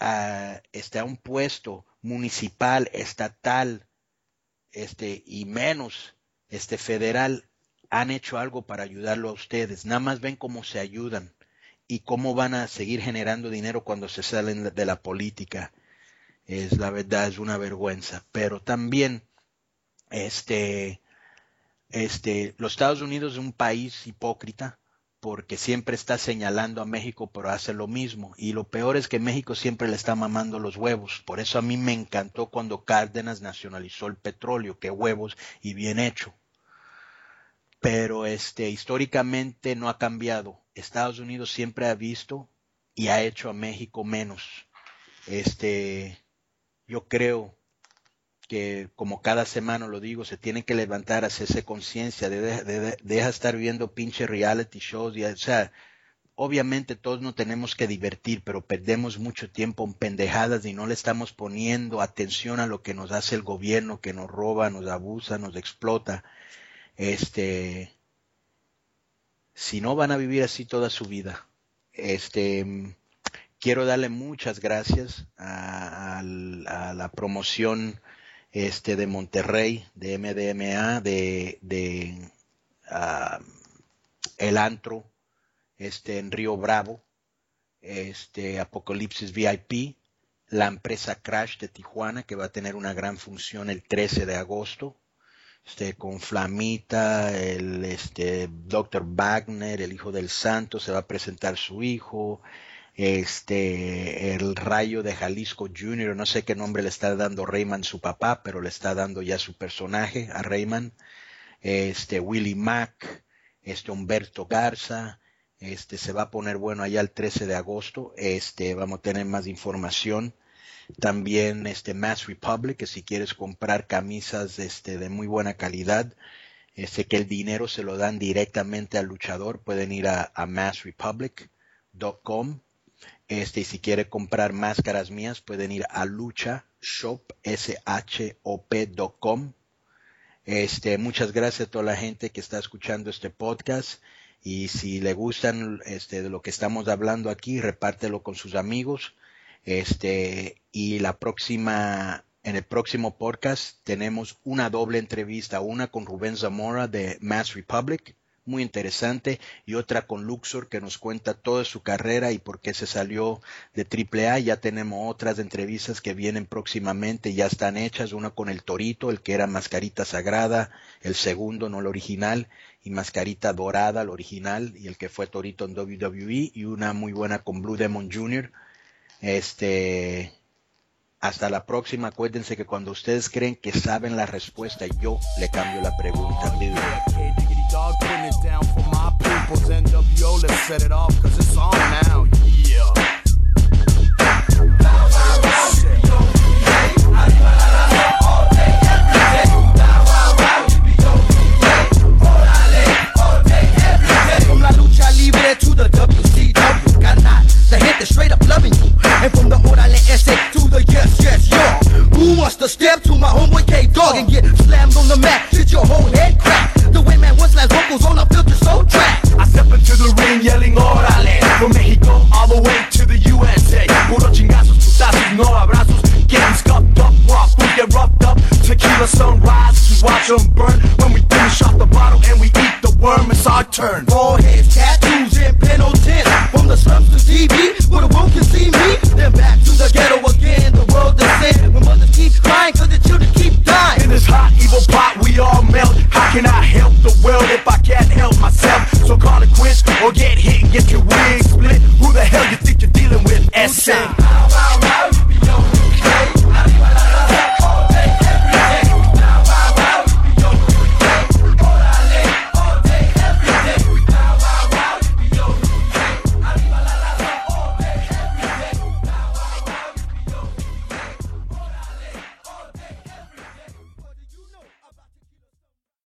a, este, a un puesto municipal, estatal, este, y menos este federal, han hecho algo para ayudarlo a ustedes. Nada más ven cómo se ayudan y cómo van a seguir generando dinero cuando se salen de la política. Es la verdad, es una vergüenza. Pero también, este, este, los Estados Unidos es un país hipócrita porque siempre está señalando a México, pero hace lo mismo. Y lo peor es que México siempre le está mamando los huevos. Por eso a mí me encantó cuando Cárdenas nacionalizó el petróleo, que huevos y bien hecho. Pero este, históricamente no ha cambiado. Estados Unidos siempre ha visto y ha hecho a México menos. Este, yo creo que como cada semana lo digo, se tiene que levantar, hacerse conciencia, de, de, deja estar viendo pinche reality shows, y, o sea, obviamente todos no tenemos que divertir, pero perdemos mucho tiempo en pendejadas y no le estamos poniendo atención a lo que nos hace el gobierno, que nos roba, nos abusa, nos explota. Este, si no van a vivir así toda su vida. Este, quiero darle muchas gracias a, la promoción este de Monterrey, de MDMA, de, de ah, El Antro, este en Río Bravo, este Apocalipsis VIP, la empresa Crash de Tijuana, que va a tener una gran función el 13 de agosto, este, con Flamita, el este, Dr. Wagner, el hijo del santo, se va a presentar su hijo, este, el Rayo de Jalisco Jr., no sé qué nombre le está dando Rayman su papá, pero le está dando ya su personaje a Rayman, este, Willie Mack, este, Humberto Garza, este, se va a poner bueno allá el 13 de agosto, este, vamos a tener más información. También este Mass Republic, que si quieres comprar camisas este, de muy buena calidad, este, que el dinero se lo dan directamente al luchador, pueden ir a, massrepublic.com. Este, y si quiere comprar máscaras mías, pueden ir a luchashop.com. Este, muchas gracias a toda la gente que está escuchando este podcast. Y si le gustan este, de lo que estamos hablando aquí, repártelo con sus amigos. Este, y la próxima, en el próximo podcast tenemos una doble entrevista, una con Rubén Zamora de Mass Republic, muy interesante, y otra con Luxor que nos cuenta toda su carrera y por qué se salió de AAA. Ya tenemos otras entrevistas que vienen próximamente, ya están hechas, una con el Torito, el que era Mascarita Sagrada, el segundo, no el original, y Mascarita Dorada, el original, y el que fue Torito en WWE, y una muy buena con Blue Demon Jr., este, hasta la próxima. Acuérdense que cuando ustedes creen que saben la respuesta, yo le cambio la pregunta. And from the orale essay to the yes, yes, yo. Who wants to step to my homeboy K Dog and get slammed on the mat? Shit your whole head crack. The way man once last vocals on a filter so track. I step into the ring yelling orale. From Mexico all the way to the USA. Puro chingazos, putazos, no abrazos. Getting scuffed up, raw food get roughed up. Tequila sunrise, we watch them burn. When we finish off the bottle and we eat the worm, it's our turn. Foreheads, tattoos, and penalties. From the slums to TV, where the world can see me. Then back to the ghetto again, the world the same. When mothers keep crying, cause the children keep dying. In this hot, evil pot, we all melt. How can I help the world if I can't help myself? So call it quits or get hit and get your wig split. Who the hell you think you're dealing with? SA.